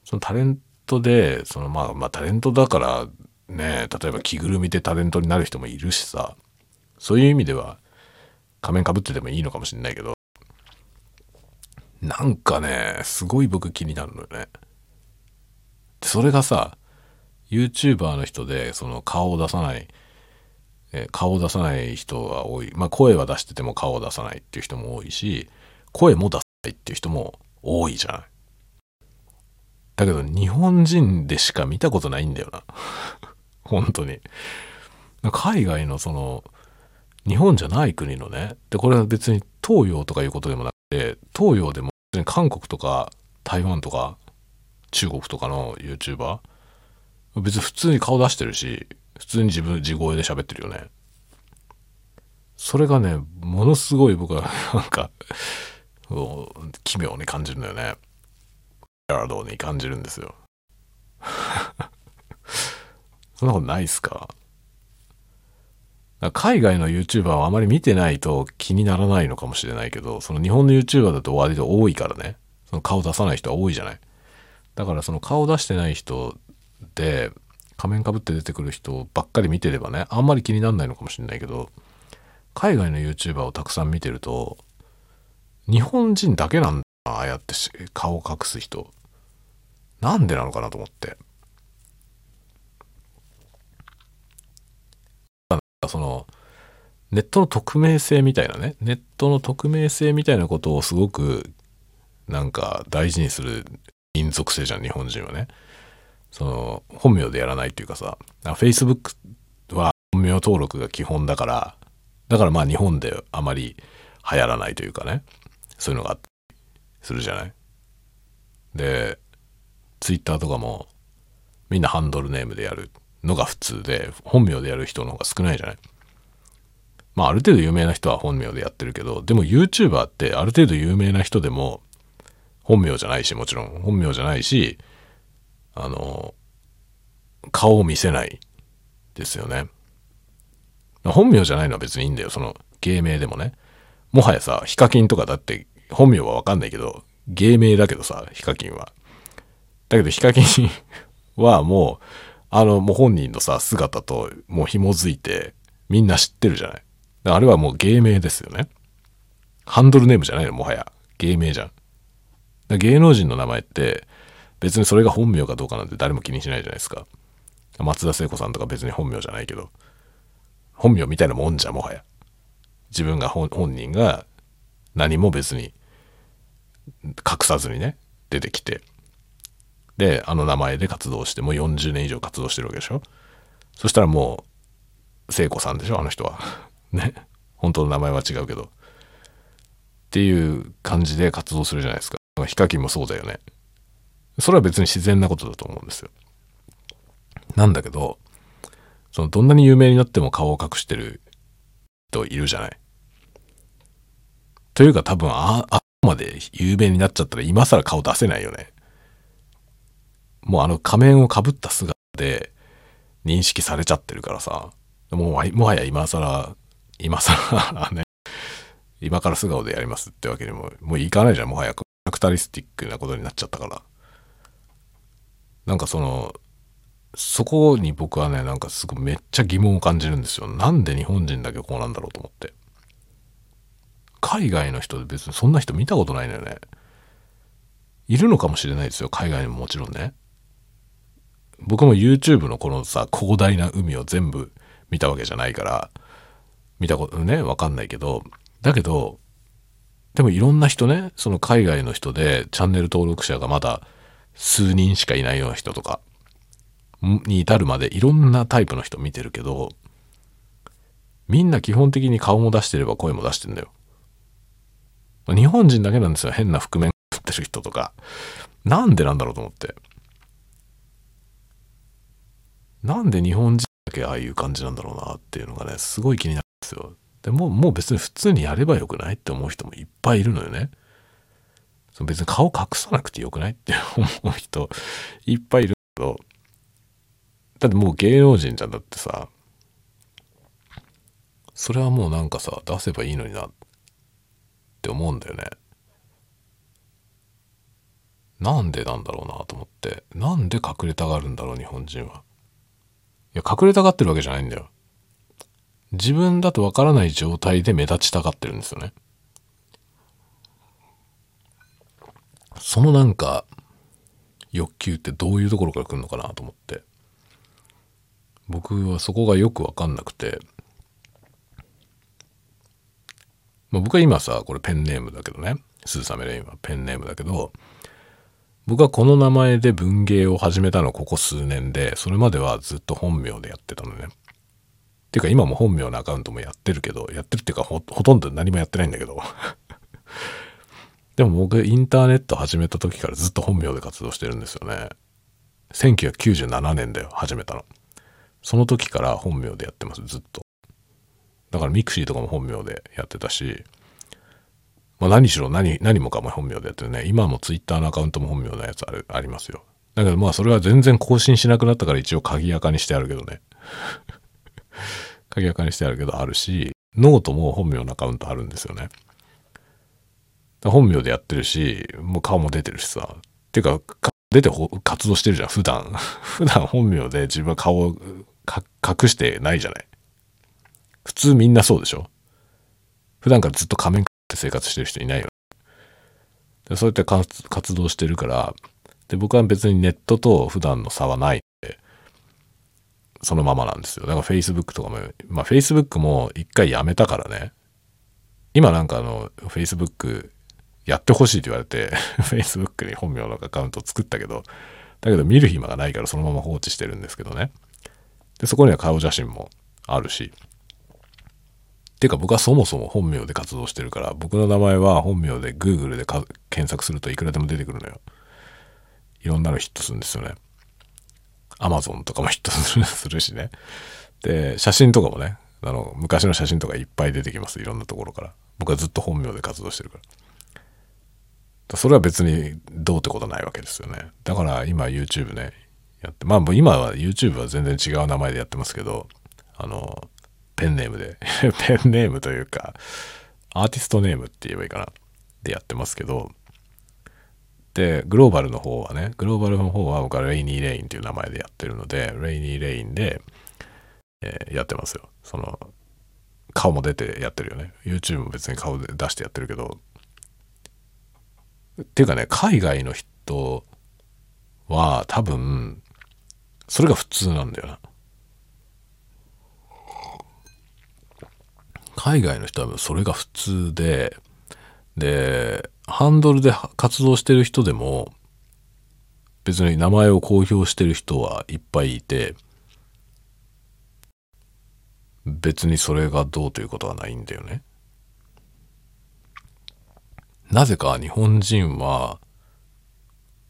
S1: そのタレントで、そのまあ、まあタレントだからね、例えば着ぐるみでタレントになる人もいるしさ、そういう意味では仮面かぶっててもいいのかもしれないけど、なんかね、すごい僕気になるのよね。それがさ、YouTuber の人で、その顔を出さない、え顔を出さない人が多い。まあ声は出してても顔を出さないっていう人も多いし、声も出さないっていう人も多いじゃない。だけど日本人でしか見たことないんだよな。*laughs* 本当に。海外のその、日本じゃない国のね。で、これは別に東洋とかいうことでもなくて、東洋でも韓国とか台湾とか中国とかの YouTuber 別に普通に顔出してるし普通に自分地声で喋ってるよねそれがねものすごい僕は *laughs* なんか奇妙に感じるんだよねヤードに感じるんですよ *laughs* そんなことないっすか？海外の YouTuber をあまり見てないと気にならないのかもしれないけど、その日本の YouTuber だと割と多いからね。その顔出さない人は多いじゃない。だからその顔出してない人で、仮面かぶって出てくる人ばっかり見てればね、あんまり気にならないのかもしれないけど、海外の YouTuber をたくさん見てると、日本人だけなんだああやって顔を隠す人。なんでなのかなと思って。そのネットの匿名性みたいなねネットの匿名性みたいなことをすごくなんか大事にする民族性じゃん日本人はねその本名でやらないっていうかさ Facebook は本名登録が基本だからだからまあ日本であまり流行らないというかねそういうのがあったりするじゃない？で Twitter とかもみんなハンドルネームでやるのが普通で、本名でやる人の方が少ないじゃない？まあある程度有名な人は本名でやってるけど、でも YouTuber ってある程度有名な人でも本名じゃないし、もちろん本名じゃないし、あの、顔を見せないですよね。本名じゃないのは別にいいんだよ。その芸名でもね。もはやさ、ヒカキンとかだって本名はわかんないけど、芸名だけどさ、ヒカキンは。だけどヒカキンはもうあの、もう本人のさ、姿ともう紐づいて、みんな知ってるじゃない。あれはもう芸名ですよね。ハンドルネームじゃないの、もはや。芸名じゃん。芸能人の名前って、別にそれが本名かどうかなんて誰も気にしないじゃないですか。松田聖子さんとか別に本名じゃないけど、本名みたいなもんじゃもはや。自分が本人が何も別に隠さずにね、出てきて、で、あの名前で活動して、もう40年以上活動してるわけでしょそしたらもう、聖子さんでしょあの人は。*laughs* ね。本当の名前は違うけど。っていう感じで活動するじゃないですか。ヒカキンもそうだよね。それは別に自然なことだと思うんですよ。なんだけど、そのどんなに有名になっても顔を隠してる人いるじゃない。というか多分あ、あまで有名になっちゃったら今更顔出せないよね。もうあの仮面をかぶった姿で認識されちゃってるからさ、もうもはや今更、今更ね、今から素顔でやりますってわけにも、もういかないじゃん、もはや。キャラクタリスティックなことになっちゃったから。なんかその、そこに僕はね、なんかすごいめっちゃ疑問を感じるんですよ。なんで日本人だけこうなんだろうと思って。海外の人で別にそんな人見たことないのよね。いるのかもしれないですよ。海外にももちろんね。僕も YouTube のこのさ、広大な海を全部見たわけじゃないから、見たことね、わかんないけど、だけど、でもいろんな人ね、その海外の人でチャンネル登録者がまだ数人しかいないような人とかに至るまでいろんなタイプの人見てるけど、みんな基本的に顔も出してれば声も出してんだよ。日本人だけなんですよ。変な覆面食ってる人とか。なんでなんだろうと思って。なんで日本人だけああいう感じなんだろうなっていうのがね、すごい気になるんですよ。でももう別に普通にやればよくないって思う人もいっぱいいるのよね。別に顔隠さなくてよくないって思う人いっぱいいるけど、だってもう芸能人じゃんだってさ、それはもうなんかさ、出せばいいのになって思うんだよね。なんでなんだろうなと思って。なんで隠れたがるんだろう、日本人は。いや、隠れたがってるわけじゃないんだよ。自分だとわからない状態で目立ちたがってるんですよね。そのなんか欲求ってどういうところから来るのかなと思って。僕はそこがよくわかんなくて、まあ、僕は今さこれペンネームだけどね。スーサメレインはペンネームだけど僕はこの名前で文芸を始めたのここ数年でそれまではずっと本名でやってたのね。っていうか今も本名のアカウントもやってるけどやってるっていうかほとんど何もやってないんだけど。でも僕インターネット始めた時からずっと本名で活動してるんですよね。1997年だよ、始めたの。その時から本名でやってます、ずっと。だからミクシーとかも本名でやってたし、まあ、何しろ何、何もかも本名でやってるね。今もツイッターのアカウントも本名のやつあるありますよ。だけどまあそれは全然更新しなくなったから一応鍵垢にしてあるけどね。*laughs* 鍵垢にしてあるけどあるし、ノートも本名のアカウントあるんですよね。本名でやってるし、もう顔も出てるしさ。ていうか、出て活動してるじゃん、普段。*laughs* 普段本名で自分は顔を隠してないじゃない。普通みんなそうでしょ普段からずっと仮面かって生活してる人いないよ。でそうやって活動してるから、で、僕は別にネットと普段の差はないんで、そのままなんですよ。だから Facebook とかも、まあ Facebook も一回やめたからね。今なんかあの Facebook やってほしいって言われて *laughs* Facebook に本名のアカウントを作ったけどだけど見る暇がないからそのまま放置してるんですけどね。でそこには顔写真もあるし。ていうか僕はそもそも本名で活動してるから僕の名前は本名で Google で検索するといくらでも出てくるのよ。いろんなのヒットするんですよね。Amazon とかもヒットするしね。で写真とかもねあの昔の写真とかいっぱい出てきます。いろんなところから。僕はずっと本名で活動してるから。それは別にどうってことないわけですよね。だから今 YouTube ね、やって、まあ今は YouTube は全然違う名前でやってますけど、あの、ペンネームで *laughs* ペンネームというか、アーティストネームって言えばいいかな。でやってますけど、で、グローバルの方はね、グローバルの方は僕はレイニー・レインっていう名前でやってるので、レイニー・レインで、えー、やってますよ。その、顔も出てやってるよね。YouTube も別に顔で出してやってるけど、っていうかね、海外の人は多分、それが普通なんだよな。海外の人はそれが普通で、で、ハンドルで活動してる人でも、別に名前を公表してる人はいっぱいいて、別にそれがどうということはないんだよね。なぜか日本人は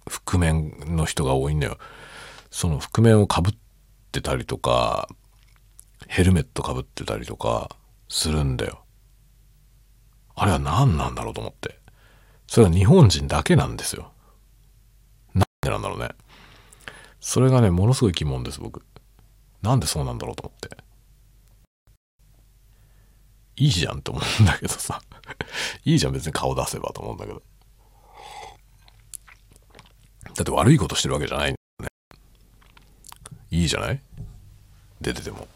S1: 覆面の人が多いんだよ。その覆面をかぶってたりとか、ヘルメットかぶってたりとかするんだよ。あれは何なんだろうと思って。それは日本人だけなんですよ。なんでなんだろうね。それがね、ものすごい疑問です、僕。なんでそうなんだろうと思って。いいじゃんって思うんだけどさ *laughs* いいじゃん別に顔出せばと思うんだけど。だって悪いことしてるわけじゃないんだよね。いいじゃない？出てても。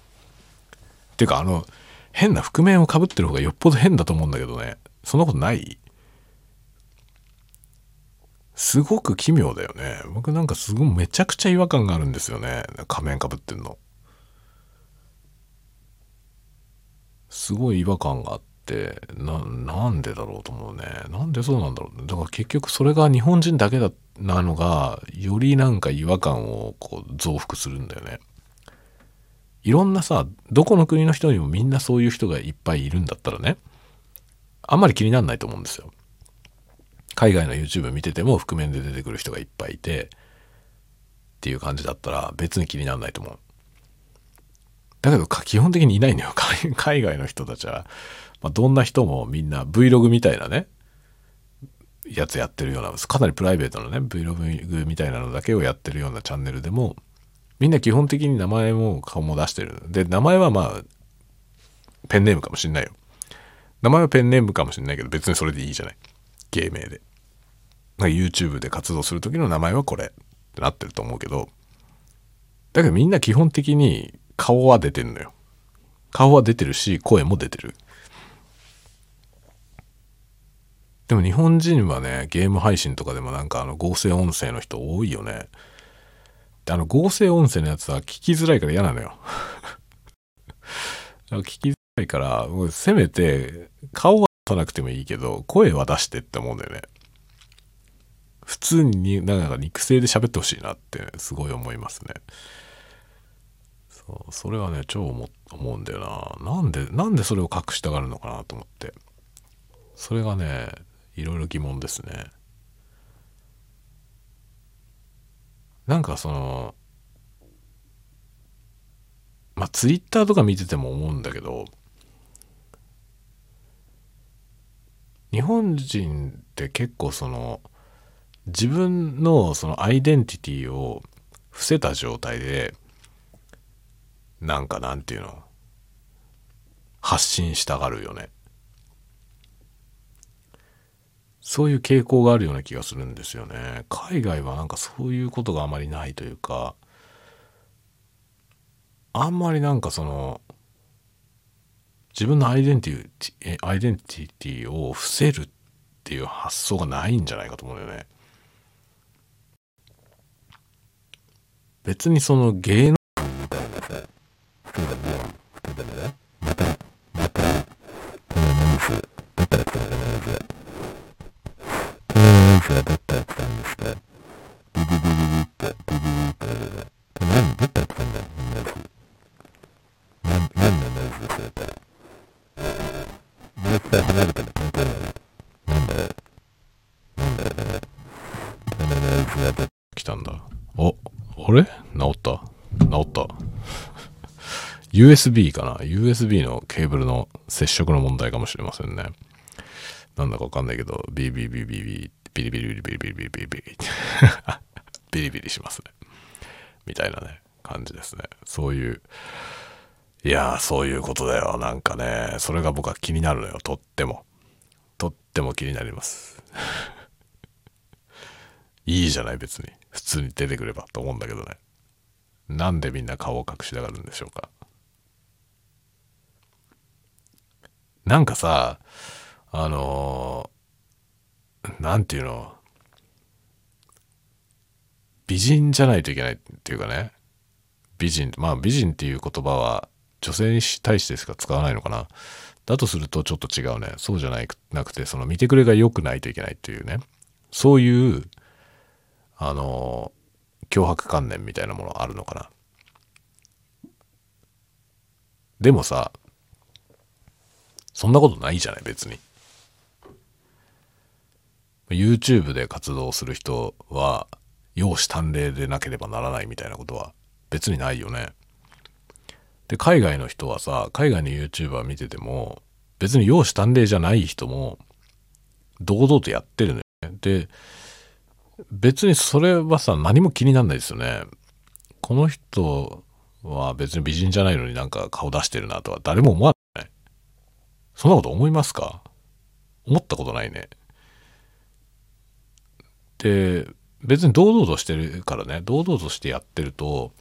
S1: っていうかあの変な覆面をかぶってる方がよっぽど変だと思うんだけどね。そんなことない？すごく奇妙だよね。僕なんかすごいめちゃくちゃ違和感があるんですよね。仮面かぶってんの。すごい違和感があって。ってななんでだろうと思うね。なんでそうなんだろうだから結局それが日本人だけだなのがよりなんか違和感をこう増幅するんだよね。いろんなさどこの国の人にもみんなそういう人がいっぱいいるんだったらねあんまり気にならないと思うんですよ。海外の YouTube 見てても覆面で出てくる人がいっぱいいてっていう感じだったら別に気にならないと思う。だけど基本的にいないのよ。海 *laughs* 外の人たちは、まあ、どんな人もみんな Vlog みたいなねやつやってるようなかなりプライベートなね Vlog みたいなのだけをやってるようなチャンネルでもみんな基本的に名前も顔も出してる。で名前はまあペンネームかもしんないよ。名前はペンネームかもしんないけど別にそれでいいじゃない。芸名で。YouTube で活動する時の名前はこれ。ってなってると思うけど。だけどみんな基本的に顔は出てんのよ。顔は出てるし、声も出てる。でも日本人はね、ゲーム配信とかでもなんかあの合成音声の人多いよね。で、あの合成音声のやつは聞きづらいから嫌なのよ。*laughs* 聞きづらいから、せめて顔は出さなくてもいいけど、声は出してって思うんだよね。普通になんか肉声で喋ってほしいなってすごい思いますね。そうそれはね超思思うんだよななんでなんでそれを隠したがるのかなと思ってそれがねいろいろ疑問ですね。なんかそのまあツイッターとか見てても思うんだけど日本人って結構その自分のそのアイデンティティを伏せた状態でなんかなんていうの発信したがるよね。そういう傾向があるような気がするんですよね。海外はなんかそういうことがあまりないというかあんまりなんかその自分のアイデンティティアイデンティティを伏せるっていう発想がないんじゃないかと思うよね。別にその芸能 USB かな ?USB のケーブルの接触の問題かもしれませんね。なんだかわかんないけど、ビリビリビリビリ、ビリビリビリビリビリビリビリビリ、ビリビリしますね。みたいなね、感じですね。そういう、いやー、そういうことだよ。なんかね、それが僕は気になるのよ。とっても。とっても気になります。いいじゃない、別に。普通に出てくればと思うんだけどね。なんでみんな顔を隠しながるんでしょうか。なんかさ、あのー、なんていうの、美人じゃないといけないっていうかね、美人、まあ美人っていう言葉は女性に対してしか使わないのかな。だとするとちょっと違うね。そうじゃないなくて、その見てくれが良くないといけないっていうね。そういう、あのー、脅迫観念みたいなものあるのかな。でもさ、そんなことないじゃない、別に。YouTube で活動する人は、容姿端麗でなければならないみたいなことは別にないよね。で、海外の人はさ、海外の YouTuber 見てても、別に容姿端麗じゃない人も、堂々とやってるのよね。で、別にそれはさ、何も気にならないですよね。この人は別に美人じゃないのになんか顔出してるなとは誰も思わない。そんなこと思いますか？思ったことないね。で、別に堂々としてるからね、堂々としてやってると、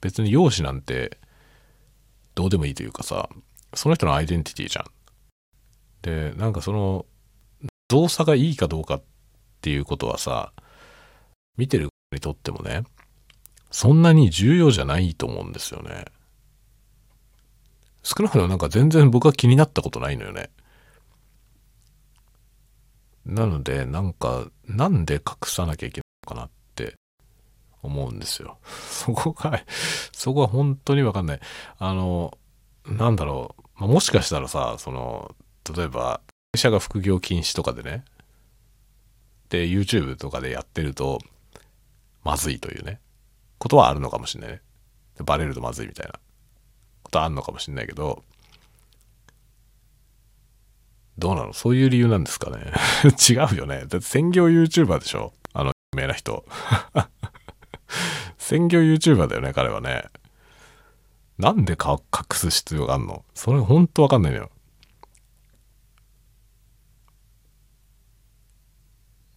S1: 別に容姿なんてどうでもいいというかさ、その人のアイデンティティじゃん。で、なんかその動作がいいかどうかっていうことはさ、見てるにとってもね、そんなに重要じゃないと思うんですよね。少なくともなんか全然僕は気になったことないのよね。なのでなんかなんで隠さなきゃいけないのかなって思うんですよ。そこがそこは本当にわかんない。あのなんだろう、もしかしたらさその例えば会社が副業禁止とかでねで YouTube とかでやってるとまずいというねことはあるのかもしれないね。バレるとまずいみたいなことあるのかもしれないけどどうなの？そういう理由なんですかね？*laughs* 違うよね。だって専業 YouTuber でしょ？あの有名な人。*laughs* 専業 YouTuber だよね、彼はね。なんで隠す必要があんの？それほんとわかんないのよ。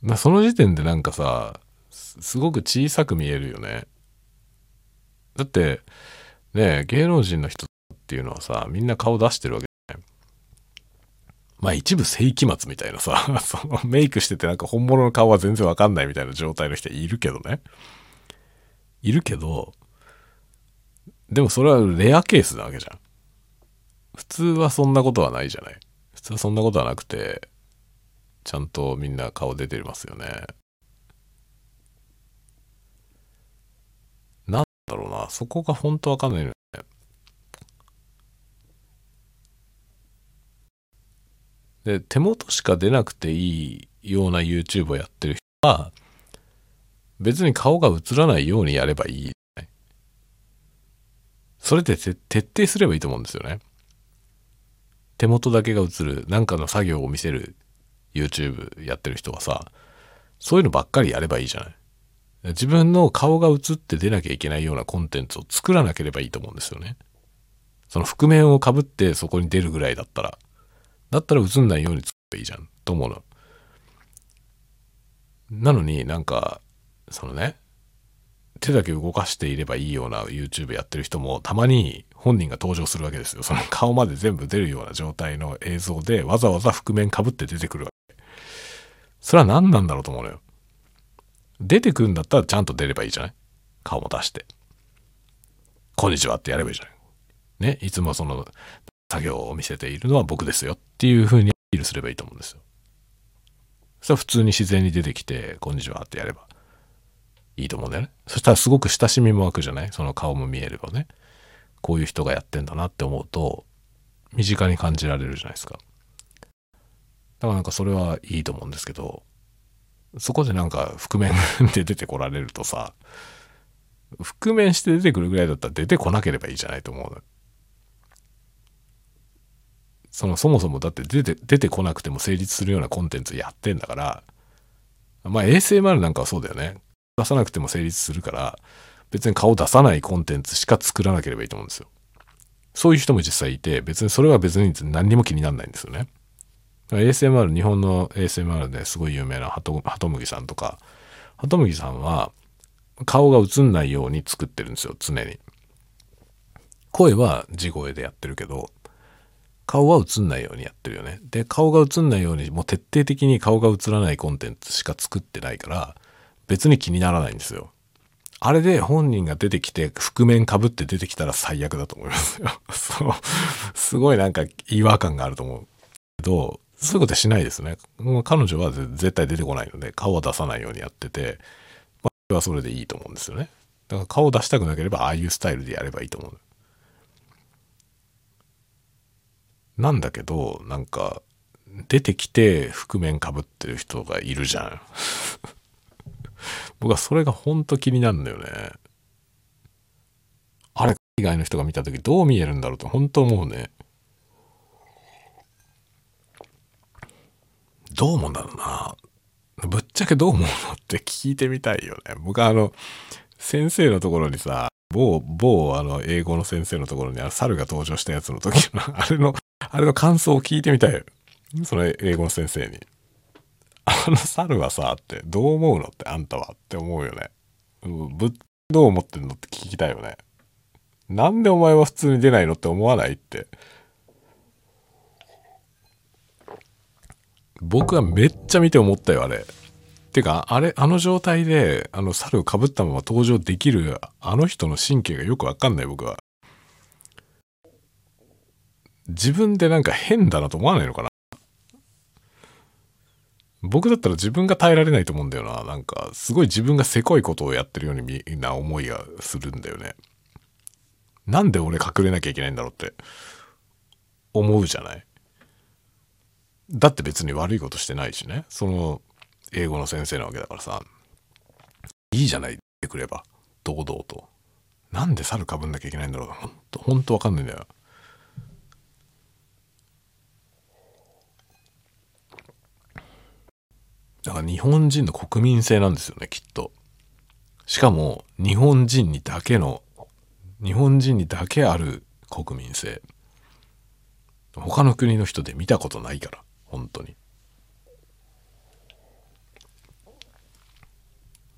S1: なその時点でなんかさすごく小さく見えるよね。だってね芸能人の人っていうのはさみんな顔出してるわけまあ一部世紀末みたいなさ、*laughs* そのメイクしててなんか本物の顔は全然わかんないみたいな状態の人いるけどね。いるけど、でもそれはレアケースなわけじゃん。普通はそんなことはないじゃない。普通はそんなことはなくて、ちゃんとみんな顔出てますよね。なんだろうな、そこが本当わかんないよね。で、手元しか出なくていいような YouTube をやってる人は、別に顔が映らないようにやればいい。それで徹底すればいいと思うんですよね。手元だけが映る、なんかの作業を見せる YouTube やってる人はさ、そういうのばっかりやればいいじゃない。自分の顔が映って出なきゃいけないようなコンテンツを作らなければいいと思うんですよね。その覆面をかぶってそこに出るぐらいだったら。だったら映んないように作ればいいじゃんと思うの。なのになんかそのね手だけ動かしていればいいような YouTube やってる人もたまに本人が登場するわけですよ。その顔まで全部出るような状態の映像でわざわざ覆面かぶって出てくるわけ。それは何なんだろうと思うのよ。出てくるんだったらちゃんと出ればいいじゃない？顔も出して。こんにちはってやればいいじゃない？ね？いつもその作業を見せているのは僕ですよっていう風にアピールすればいいと思うんですよ。そしたら普通に自然に出てきて、こんにちはってやればいいと思うんだよね。そしたらすごく親しみも湧くじゃない？その顔も見えればね。こういう人がやってんだなって思うと、身近に感じられるじゃないですか。だからなんかそれはいいと思うんですけど、そこでなんか覆面で出てこられるとさ、覆面して出てくるぐらいだったら出てこなければいいじゃないと思う。そのそもそもだって出て出てこなくても成立するようなコンテンツやってんだからまあ ASMR なんかはそうだよね。出さなくても成立するから別に顔出さないコンテンツしか作らなければいいと思うんですよ。そういう人も実際いて別にそれは別に何にも気にならないんですよね。ASMR 日本の ASMR ですごい有名なハトムギさんとかハトムギさんは顔が映んないように作ってるんですよ常に声は地声でやってるけど顔は映んないようにやってるよね。で、顔が映んないように、もう徹底的に顔が映らないコンテンツしか作ってないから、別に気にならないんですよ。あれで本人が出てきて、覆面かぶって出てきたら最悪だと思いますよ。*laughs* そう。すごいなんか違和感があると思う。けど、そういうことしないですね。彼女は絶対出てこないので、顔は出さないようにやってて、まあ、それはそれでいいと思うんですよね。だから顔を出したくなければ、ああいうスタイルでやればいいと思う。なんだけど、なんか、出てきて覆面かぶってる人がいるじゃん。*laughs* 僕はそれがほんと気になるんだよね。あれ、海外の人が見た時どう見えるんだろうと本当思うね。どう思うんだろうな。ぶっちゃけどう思うのって聞いてみたいよね。僕はあの、先生のところにさ、某、某、あの、英語の先生のところにあの猿が登場したやつの時の、*laughs* あれのあれの感想を聞いてみたい。その英語の先生に。あの猿はさ、ってどう思うのってあんたはって思うよね。ぶっどう思ってんのって聞きたいよね。なんでお前は普通に出ないのって思わないって。僕はめっちゃ見て思ったよ、あれ。てか、あれ、あの状態で、あの猿をかぶったまま登場できる、あの人の神経がよくわかんない、僕は。自分でなんか変だなと思わないのかな僕だったら自分が耐えられないと思うんだよな。なんか、すごい自分がせこいことをやってるようにみんな思いがするんだよね。なんで俺隠れなきゃいけないんだろうって思うじゃないだって別に悪いことしてないしね。その、英語の先生なわけだからさ。いいじゃないってくれば。堂々と。なんで猿かぶんなきゃいけないんだろう。ほんと、ほんとわかんないんだよ。だから日本人の国民性なんですよね、きっと。しかも、日本人にだけの、日本人にだけある国民性。他の国の人で見たことないから、本当に。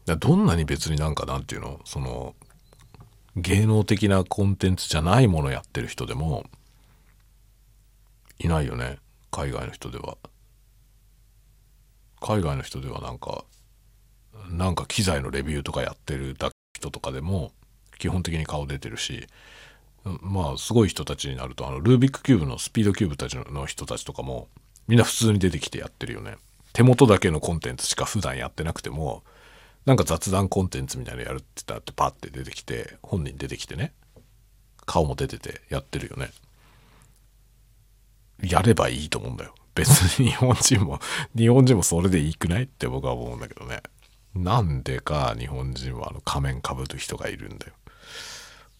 S1: どんなに別になんかなんていうの、その、芸能的なコンテンツじゃないものやってる人でも、いないよね、海外の人では。海外の人ではなんかなんか機材のレビューとかやってるだ人とかでも基本的に顔出てるしまあすごい人たちになるとあのルービックキューブのスピードキューブたちの人たちとかもみんな普通に出てきてやってるよね手元だけのコンテンツしか普段やってなくてもなんか雑談コンテンツみたいなのやるって言ったらってパッて出てきて本人出てきてね顔も出ててやってるよねやればいいと思うんだよ別に日本人も、日本人もそれでいいくない？って僕は思うんだけどね。なんでか日本人はあの仮面かぶる人がいるんだよ。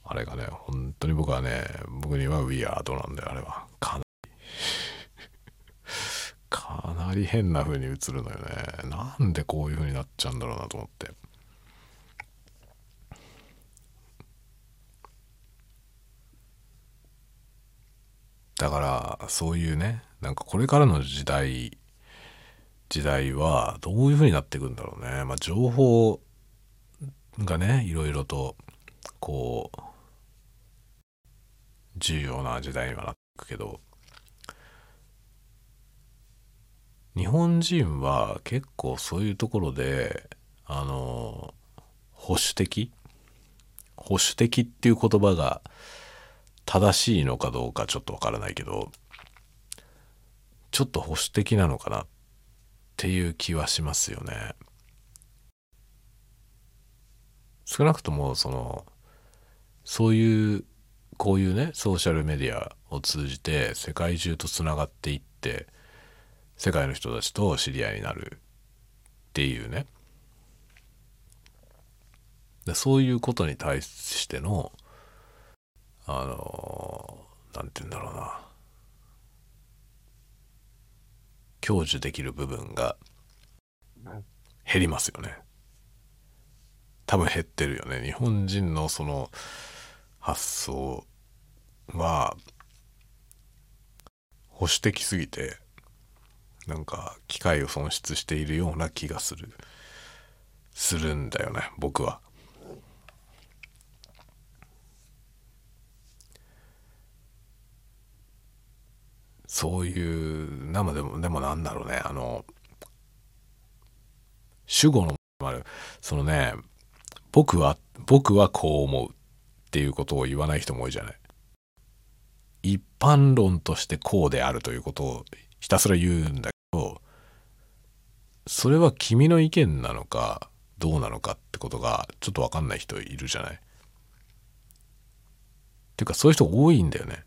S1: あれがね、本当に僕はね、僕にはウィアードなんだよ、あれは。かなりかなり変な風に映るのよね。なんでこういう風になっちゃうんだろうなと思って。だからそういうねなんかこれからの時代時代はどういう風になっていくんだろうねまあ情報がねいろいろとこう重要な時代にはなっていくけど日本人は結構そういうところであの保守的？保守的っていう言葉が正しいのかどうかちょっとわからないけどちょっと保守的なのかなっていう気はしますよね。少なくともそのそういうこういうねソーシャルメディアを通じて世界中とつながっていって世界の人たちと知り合いになるっていうね。でそういうことに対してのあの何て言うんだろうな。享受できる部分が減りますよね。多分減ってるよね。日本人のその発想は保守的すぎてなんか機会を損失しているような気がする。するんだよね僕は。そういう生でもでもなんだろうねあの主語のあるそのね僕は僕はこう思うっていうことを言わない人も多いじゃない。一般論としてこうであるということをひたすら言うんだそれは君の意見なのかどうなのかってことがちょっと分かんない人いるじゃない？っていうかそういう人多いんだよね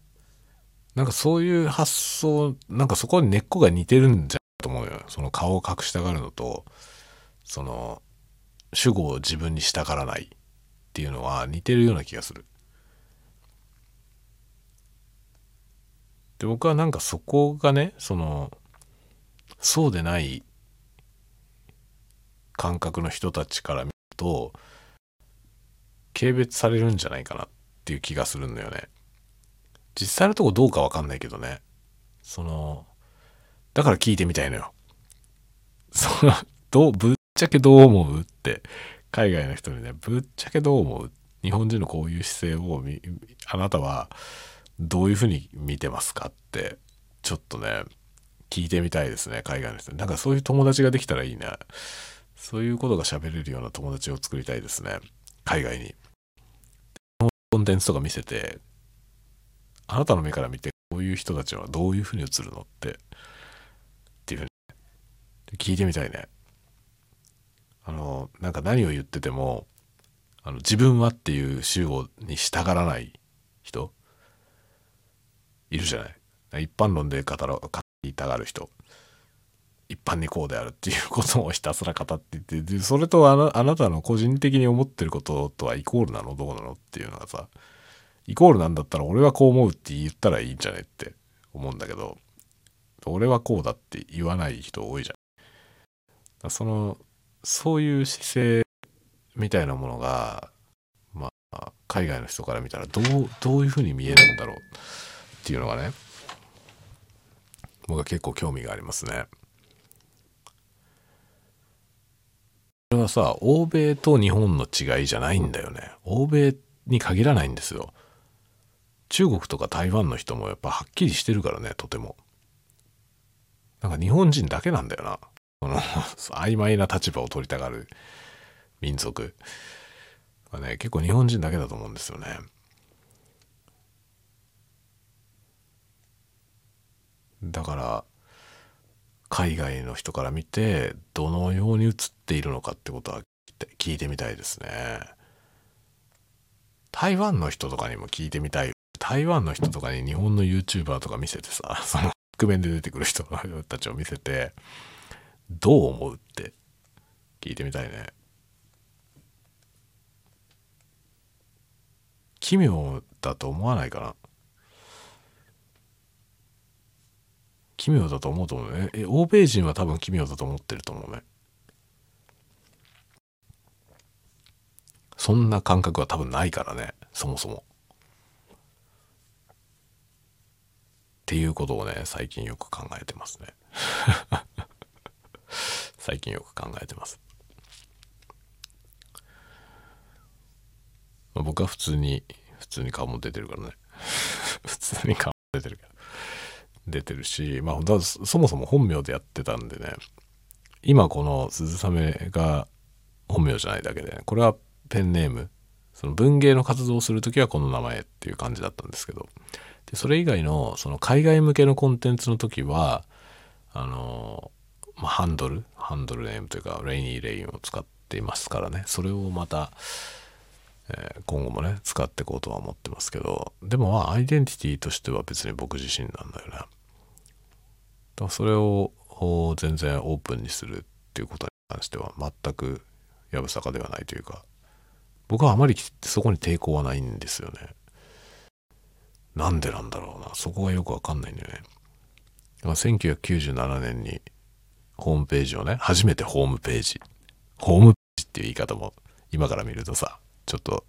S1: なんかそういう発想、なんかそこに根っこが似てるんじゃと思うよ。その顔を隠したがるのと、その主語を自分に従らないっていうのは似てるような気がする。で、僕はなんかそこがね、その、そうでない感覚の人たちから見ると、軽蔑されるんじゃないかなっていう気がするんだよね。実際のとこどうかわかんないけどね。その、だから聞いてみたいのよ。*laughs* その、どう、ぶっちゃけどう思うって、海外の人にね、ぶっちゃけどう思う日本人のこういう姿勢をあなたはどういうふうに見てますかって、ちょっとね、聞いてみたいですね、海外の人に。なんかそういう友達ができたらいいね。そういうことが喋れるような友達を作りたいですね。海外に。コンテンツとか見せて、あなたの目から見てこういう人たちはどういうふうに映るのってっていうふうに聞いてみたいねあのなんか何を言っててもあの自分はっていう主語に従らない人いるじゃない一般論で語ら語りたがる人一般にこうであるっていうことをひたすら語っていてでそれとあなたの個人的に思ってることとはイコールなのどうなのっていうのがさイコールなんだったら俺はこう思うって言ったらいいんじゃないって思うんだけど俺はこうだって言わない人多いじゃん。そのそういう姿勢みたいなものがまあ海外の人から見たらどうどういうふうに見えるんだろうっていうのがね僕は結構興味がありますね。それはさ欧米と日本の違いじゃないんだよね。欧米に限らないんですよ。中国とか台湾の人もやっぱはっきりしてるからねとても。なんか日本人だけなんだよな。この曖昧な立場を取りたがる民族。はね結構日本人だけだと思うんですよね。だから海外の人から見てどのように映っっているのかってことは聞いてみたいですね。台湾の人とかにも聞いてみたい。台湾の人とかに日本の YouTuber とか見せてさ、*laughs* その覆面で出てくる人たちを見せて、どう思うって聞いてみたいね。奇妙だと思わないかな。奇妙だと思うと思うね。え、欧米人は多分奇妙だと思ってると思うね。そんな感覚は多分ないからね、そもそも。っていうことをね、最近よく考えてますね。*laughs* 最近よく考えてます。まあ、僕は普通に、普通に顔も出てるからね。*laughs* 普通に顔も出てるから。出てるし、まあ、そもそも本名でやってたんでね、今この鈴雨が本名じゃないだけで、ね、これはペンネーム、その文芸の活動をする時はこの名前っていう感じだったんですけど、でそれ以外のその海外向けのコンテンツの時は、あの、まあ、ハンドル、ハンドルネームというか、レイニー・レインを使っていますからね、それをまた、えー、今後もね、使っていこうとは思ってますけど、でもまあ、アイデンティティとしては別に僕自身なんだよね。だそれを全然オープンにするっていうことに関しては全くやぶさかではないというか僕はあまりそこに抵抗はないんですよね。なんでなんだろうな。そこがよくわかんないんだよね。ま1997年にホームページをね初めてホームページ。ホームページっていう言い方も今から見るとさちょっと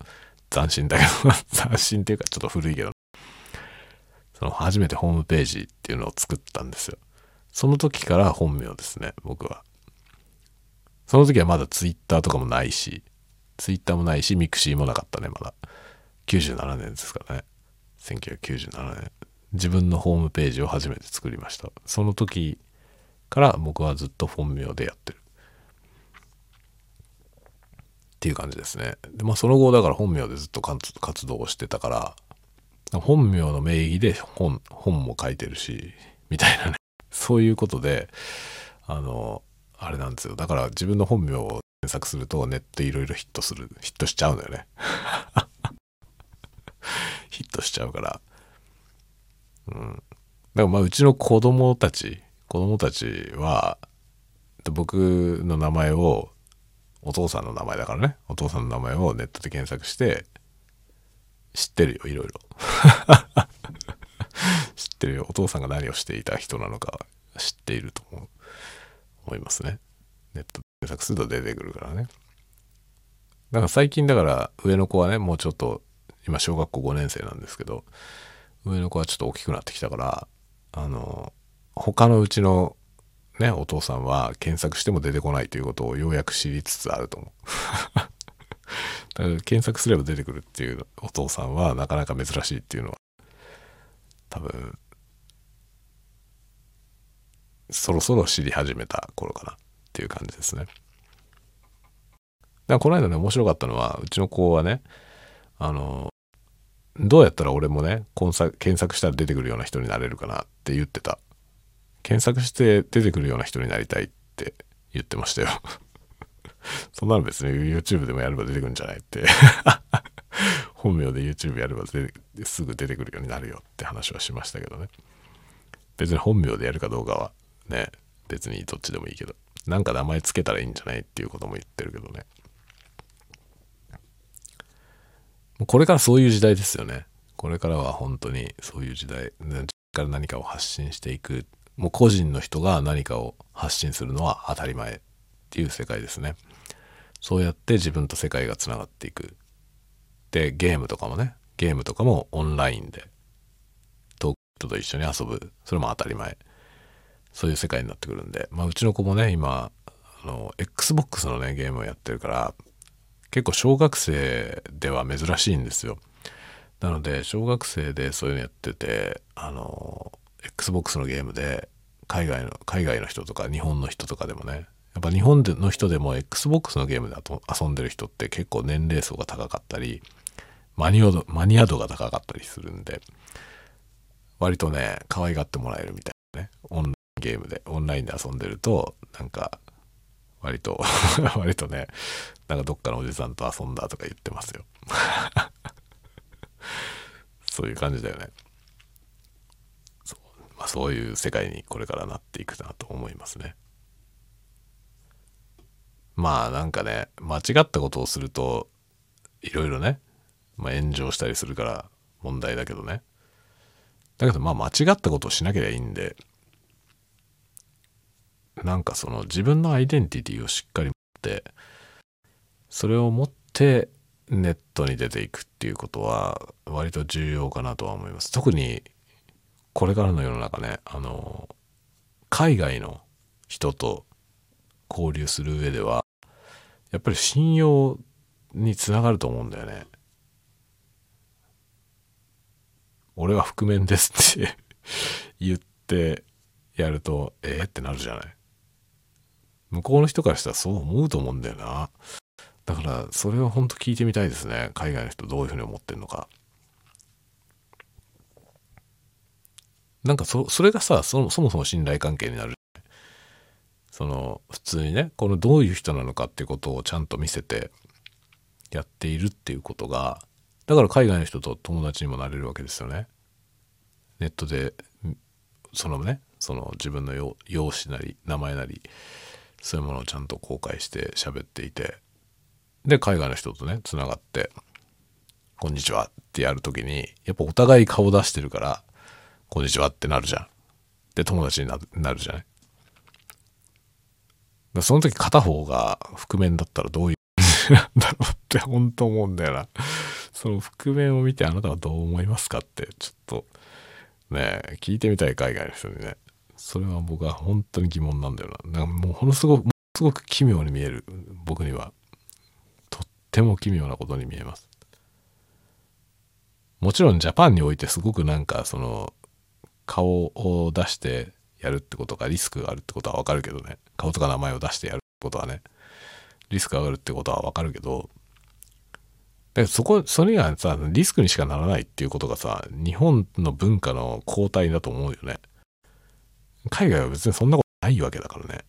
S1: 斬新だけど *laughs* 斬新っていうかちょっと古いけどその初めてホームページっていうのを作ったんですよ。その時から本名ですね、僕は。その時はまだツイッターとかもないし、ツイッターもないし、ミクシーもなかったね、まだ。97年ですからね。1997年。自分のホームページを初めて作りました。その時から僕はずっと本名でやってる。っていう感じですね。で、まあその後だから本名でずっと活動をしてたから、本名の名義で本、本も書いてるし、みたいなね。そういうことで、あの、あれなんですよ。だから自分の本名を検索するとネットいろいろヒットする、ヒットしちゃうんだよね。*laughs* ヒットしちゃうから。うん。だからまあうちの子供たち、子供たちは、僕の名前を、お父さんの名前だからね。お父さんの名前をネットで検索して、知ってるよ、いろいろ。*laughs* 知ってるよ。お父さんが何をしていた人なのか知っていると思いますね。ネット検索すると出てくるからね。だから最近だから上の子はね、もうちょっと、今小学校5年生なんですけど、上の子はちょっと大きくなってきたから、あの、他のうちのね、お父さんは検索しても出てこないということをようやく知りつつあると思う。*laughs* だから検索すれば出てくるっていうお父さんはなかなか珍しいっていうのは多分そろそろ知り始めた頃かなっていう感じですね。だからこの間ね面白かったのはうちの子はねあのどうやったら俺もね検索したら出てくるような人になれるかなって言ってた。検索して出てくるような人になりたいって言ってましたよ *laughs* そんなの別に YouTube でもやれば出てくるんじゃないって *laughs* 本名で YouTube やればすぐ出てくるようになるよって話はしましたけどね別に本名でやるかどうかはね別にどっちでもいいけどなんか名前つけたらいいんじゃないっていうことも言ってるけどね。これからそういう時代ですよね。これからは本当にそういう時代。から何かを発信していく。もう個人の人が何かを発信するのは当たり前っていう世界ですね。そうやって自分と世界がつながっていく。でゲームとかもね。ゲームとかもオンラインで。遠く人と一緒に遊ぶ。それも当たり前。そういう世界になってくるんで、まあ、うちの子もね今あの XBOX のねゲームをやってるから結構小学生では珍しいんですよ。なので小学生でそういうのやっててあの XBOX のゲームで海外の海外の人とか日本の人とかでもねやっぱ日本の人でも XBOX のゲームで遊んでる人って結構年齢層が高かったりマニア度マニア度が高かったりするんで割とね可愛がってもらえるみたいなねオンゲームでオンラインで遊んでるとなんか割と *laughs* 割とねなんかどっかのおじさんと遊んだとか言ってますよ。*laughs* そういう感じだよね。そう,、まあ、そういう世界にこれからなっていくなと思いますね。まあなんかね間違ったことをするといろいろね、まあ、炎上したりするから問題だけどね。だけどまあ間違ったことをしなければいいんでなんかその自分のアイデンティティをしっかり持ってそれを持ってネットに出ていくっていうことは割と重要かなとは思います特にこれからの世の中ねあの海外の人と交流する上ではやっぱり信用につながると思うんだよね。俺は覆面ですって *laughs* 言ってやると、えー、ってなるじゃない。向こうの人からしたらそう思うと思うんだよな。だから、それは本当聞いてみたいですね。海外の人どういうふうに思ってんのか。なんかそ、それがさ、そそもそも信頼関係になる。その、普通にね、このどういう人なのかっていうことをちゃんと見せてやっているっていうことが、だから海外の人と友達にもなれるわけですよね。ネットで、そのね、その自分の容姿なり名前なりそういうものをちゃんと公開して喋っていてで海外の人とねつながって「こんにちは」ってやる時にやっぱお互い顔出してるから「こんにちは」ってなるじゃん。で友達になるじゃない。その時片方が覆面だったらどういう感じ *laughs* なんだろうって本当思うんだよな。その覆面を見てあなたはどう思いますかってちょっとね聞いてみたい海外の人にね。それは僕は本当に疑問なんだよな。なんかもうものすごく、すごく奇妙に見える。僕には。とっても奇妙なことに見えます。もちろんジャパンにおいてすごくなんかその顔を出してやるってことがリスクがあるってことはわかるけどね。顔とか名前を出してやるってことはね。リスク上がるってことはわかるけど、だそこ、それがさ、リスクにしかならないっていうことがさ、日本の文化の後退だと思うよね。海外は別にそんなことないわけだからね。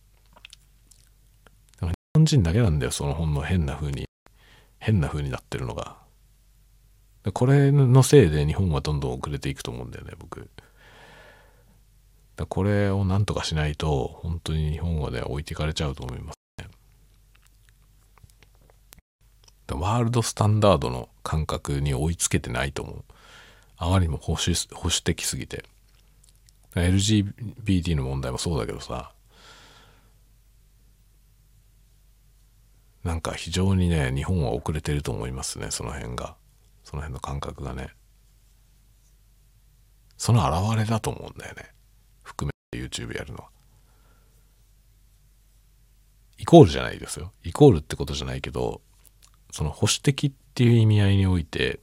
S1: 日本人だけなんだよ、その本の変な風に、変な風になってるのが。これのせいで日本はどんどん遅れていくと思うんだよね、僕。これをなんとかしないと、本当に日本はね、置いていかれちゃうと思いますね。ワールドスタンダードの感覚に追いつけてないと思う。あまりにも保守保守的すぎて。LGBT の問題もそうだけどさなんか非常にね日本は遅れてると思いますねその辺が。その辺の感覚がね。その表れだと思うんだよね。含めて YouTube やるのは。イコールじゃないですよ。イコールってことじゃないけどその保守的っていう意味合いにおいて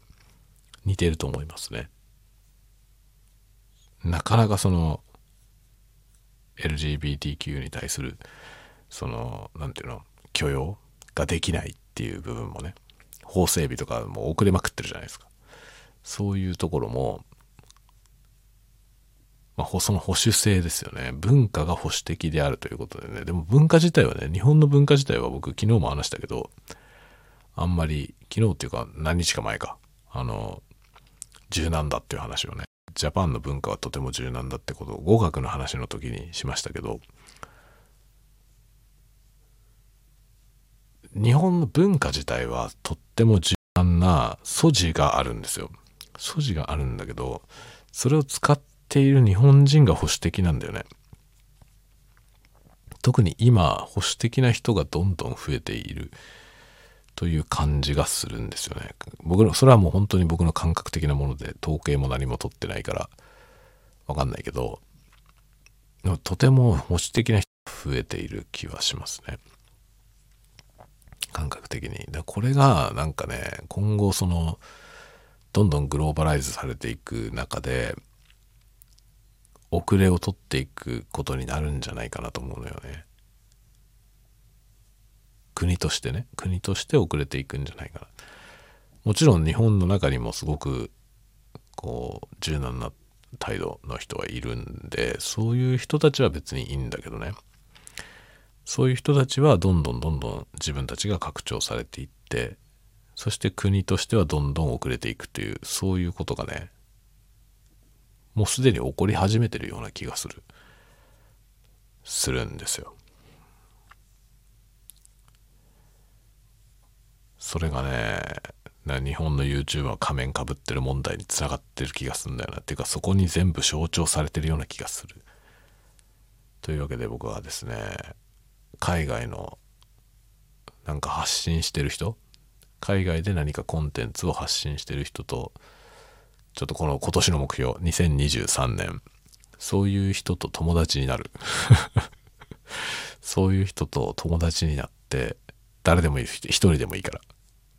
S1: 似てると思いますね。なかなかその LGBTQ に対するその何て言うの許容ができないっていう部分もね法整備とかも遅れまくってるじゃないですかそういうところもまあ、その保守性ですよね。文化が保守的であるということでね。でも文化自体はね、日本の文化自体は僕昨日も話したけど、あんまり、昨日っていうか何日か前か、あの、柔軟だっていう話をね、ジャパンの文化はとても柔軟だってことを語学の話の時にしましたけど、日本の文化自体はとっても柔軟な素地があるんですよ。素地があるんだけど、それを使っている日本人が保守的なんだよね。特に今、保守的な人がどんどん増えているという感じがするんですよね。僕の、それはもう本当に僕の感覚的なもので、統計も何も取ってないから、わかんないけど、とても保守的な人が増えている気はしますね。感覚的に。でこれがなんかね、今後その、どんどんグローバライズされていく中で、遅れを取っていくことになるんじゃないかなと思うのよね。国としてね、国として遅れていくんじゃないかな。もちろん日本の中にもすごく、こう、柔軟な態度の人はいるんで、そういう人たちは別にいいんだけどね。そういう人たちはどんどんどんどん自分たちが拡張されていってそして国としてはどんどん遅れていくというそういうことがねもうすでに起こり始めてるような気がするするんですよ。それがね日本の YouTuber は仮面かぶってる問題につながってる気がするんだよなっていうかそこに全部象徴されてるような気がする。というわけで僕はですね海外のなんか発信してる人海外で何かコンテンツを発信してる人とちょっとこの今年の目標2023年そういう人と友達になる *laughs* そういう人と友達になって誰でもいい一人でもいいから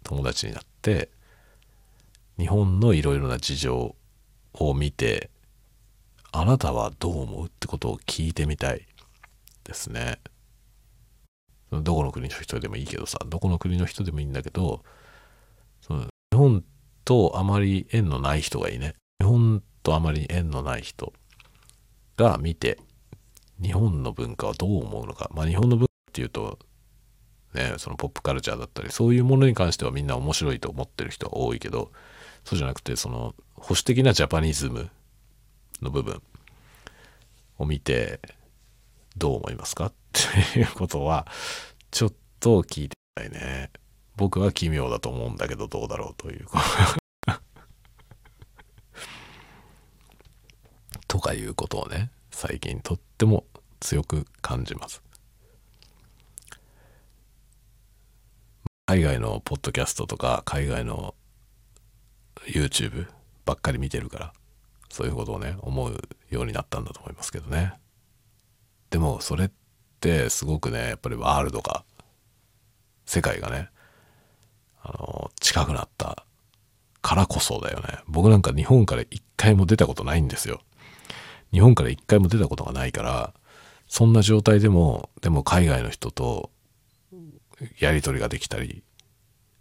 S1: 友達になって日本のいろいろな事情を見てあなたはどう思うってことを聞いてみたいですね。どこの国の人でもいいけどさ、どこの国の人でもいいんだけど、その日本とあまり縁のない人がいいね。日本とあまり縁のない人が見て、日本の文化はどう思うのか。まあ日本の文化っていうと、ね、そのポップカルチャーだったり、そういうものに関してはみんな面白いと思ってる人は多いけど、そうじゃなくて、その保守的なジャパニズムの部分を見て、どう思いますか？っていうことは、ちょっと聞いてみたいね。僕は奇妙だと思うんだけど、どうだろうという。とかいうことをね、最近とっても強く感じます。海外のポッドキャストとか海外の YouTube ばっかり見てるからそういうことをね思うようになったんだと思いますけどね。でもそれってすごくねやっぱりワールドが世界がねあの近くなったからこそだよね僕なんか日本から一回も出たことないんですよ日本から一回も出たことがないからそんな状態でもでも海外の人とやり取りができたり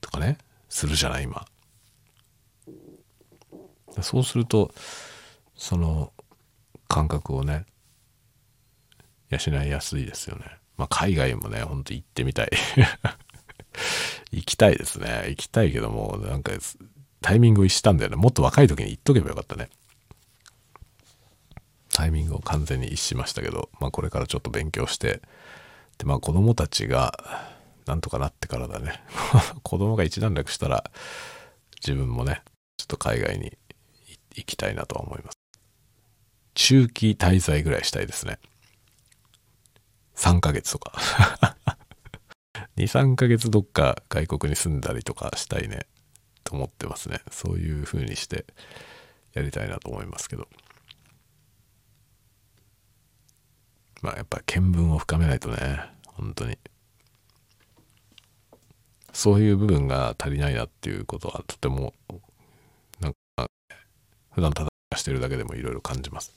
S1: とかねするじゃない今そうするとその感覚をね養いやすいですよね。まあ、海外もね、ほんと行ってみたい。*laughs* 行きたいですね。行きたいけども、なんか、タイミングを逸したんだよね。もっと若い時に行っとけばよかったね。タイミングを完全に逸しましたけど、まあこれからちょっと勉強して、で、まあ子供たちが、なんとかなってからだね。*laughs* 子供が一段落したら、自分もね、ちょっと海外に行きたいなとは思います。中期滞在ぐらいしたいですね。3ヶ月とか2、*laughs* 3ヶ月どっか外国に住んだりとかしたいね、と思ってますね。そういう風にしてやりたいなと思いますけど。まあやっぱ見聞を深めないとね、本当に。そういう部分が足りないなっていうことはとても、なんか、普段戦してるだけでもいろいろ感じます。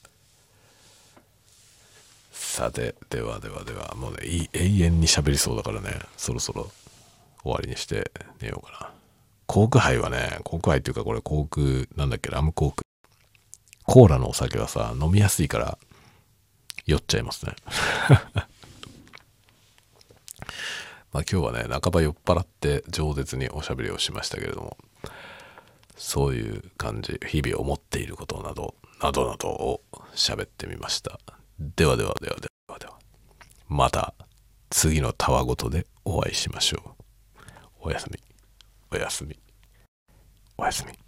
S1: さて、ではではでは、もうね、永遠に喋りそうだからね、そろそろ終わりにして寝ようかな。コーク杯はね、コーク杯っていうかこれコーク、なんだっけ、ラムコーク。コーラのお酒はさ、飲みやすいから酔っちゃいますね。まあ今日はね、半ば酔っ払って饒舌におしゃべりをしましたけれども、そういう感じ、日々思っていることなど、などなどを喋ってみました。ではではではではでは。また次のたわごとでお会いしましょう。おやすみ。おやすみ。おやすみ。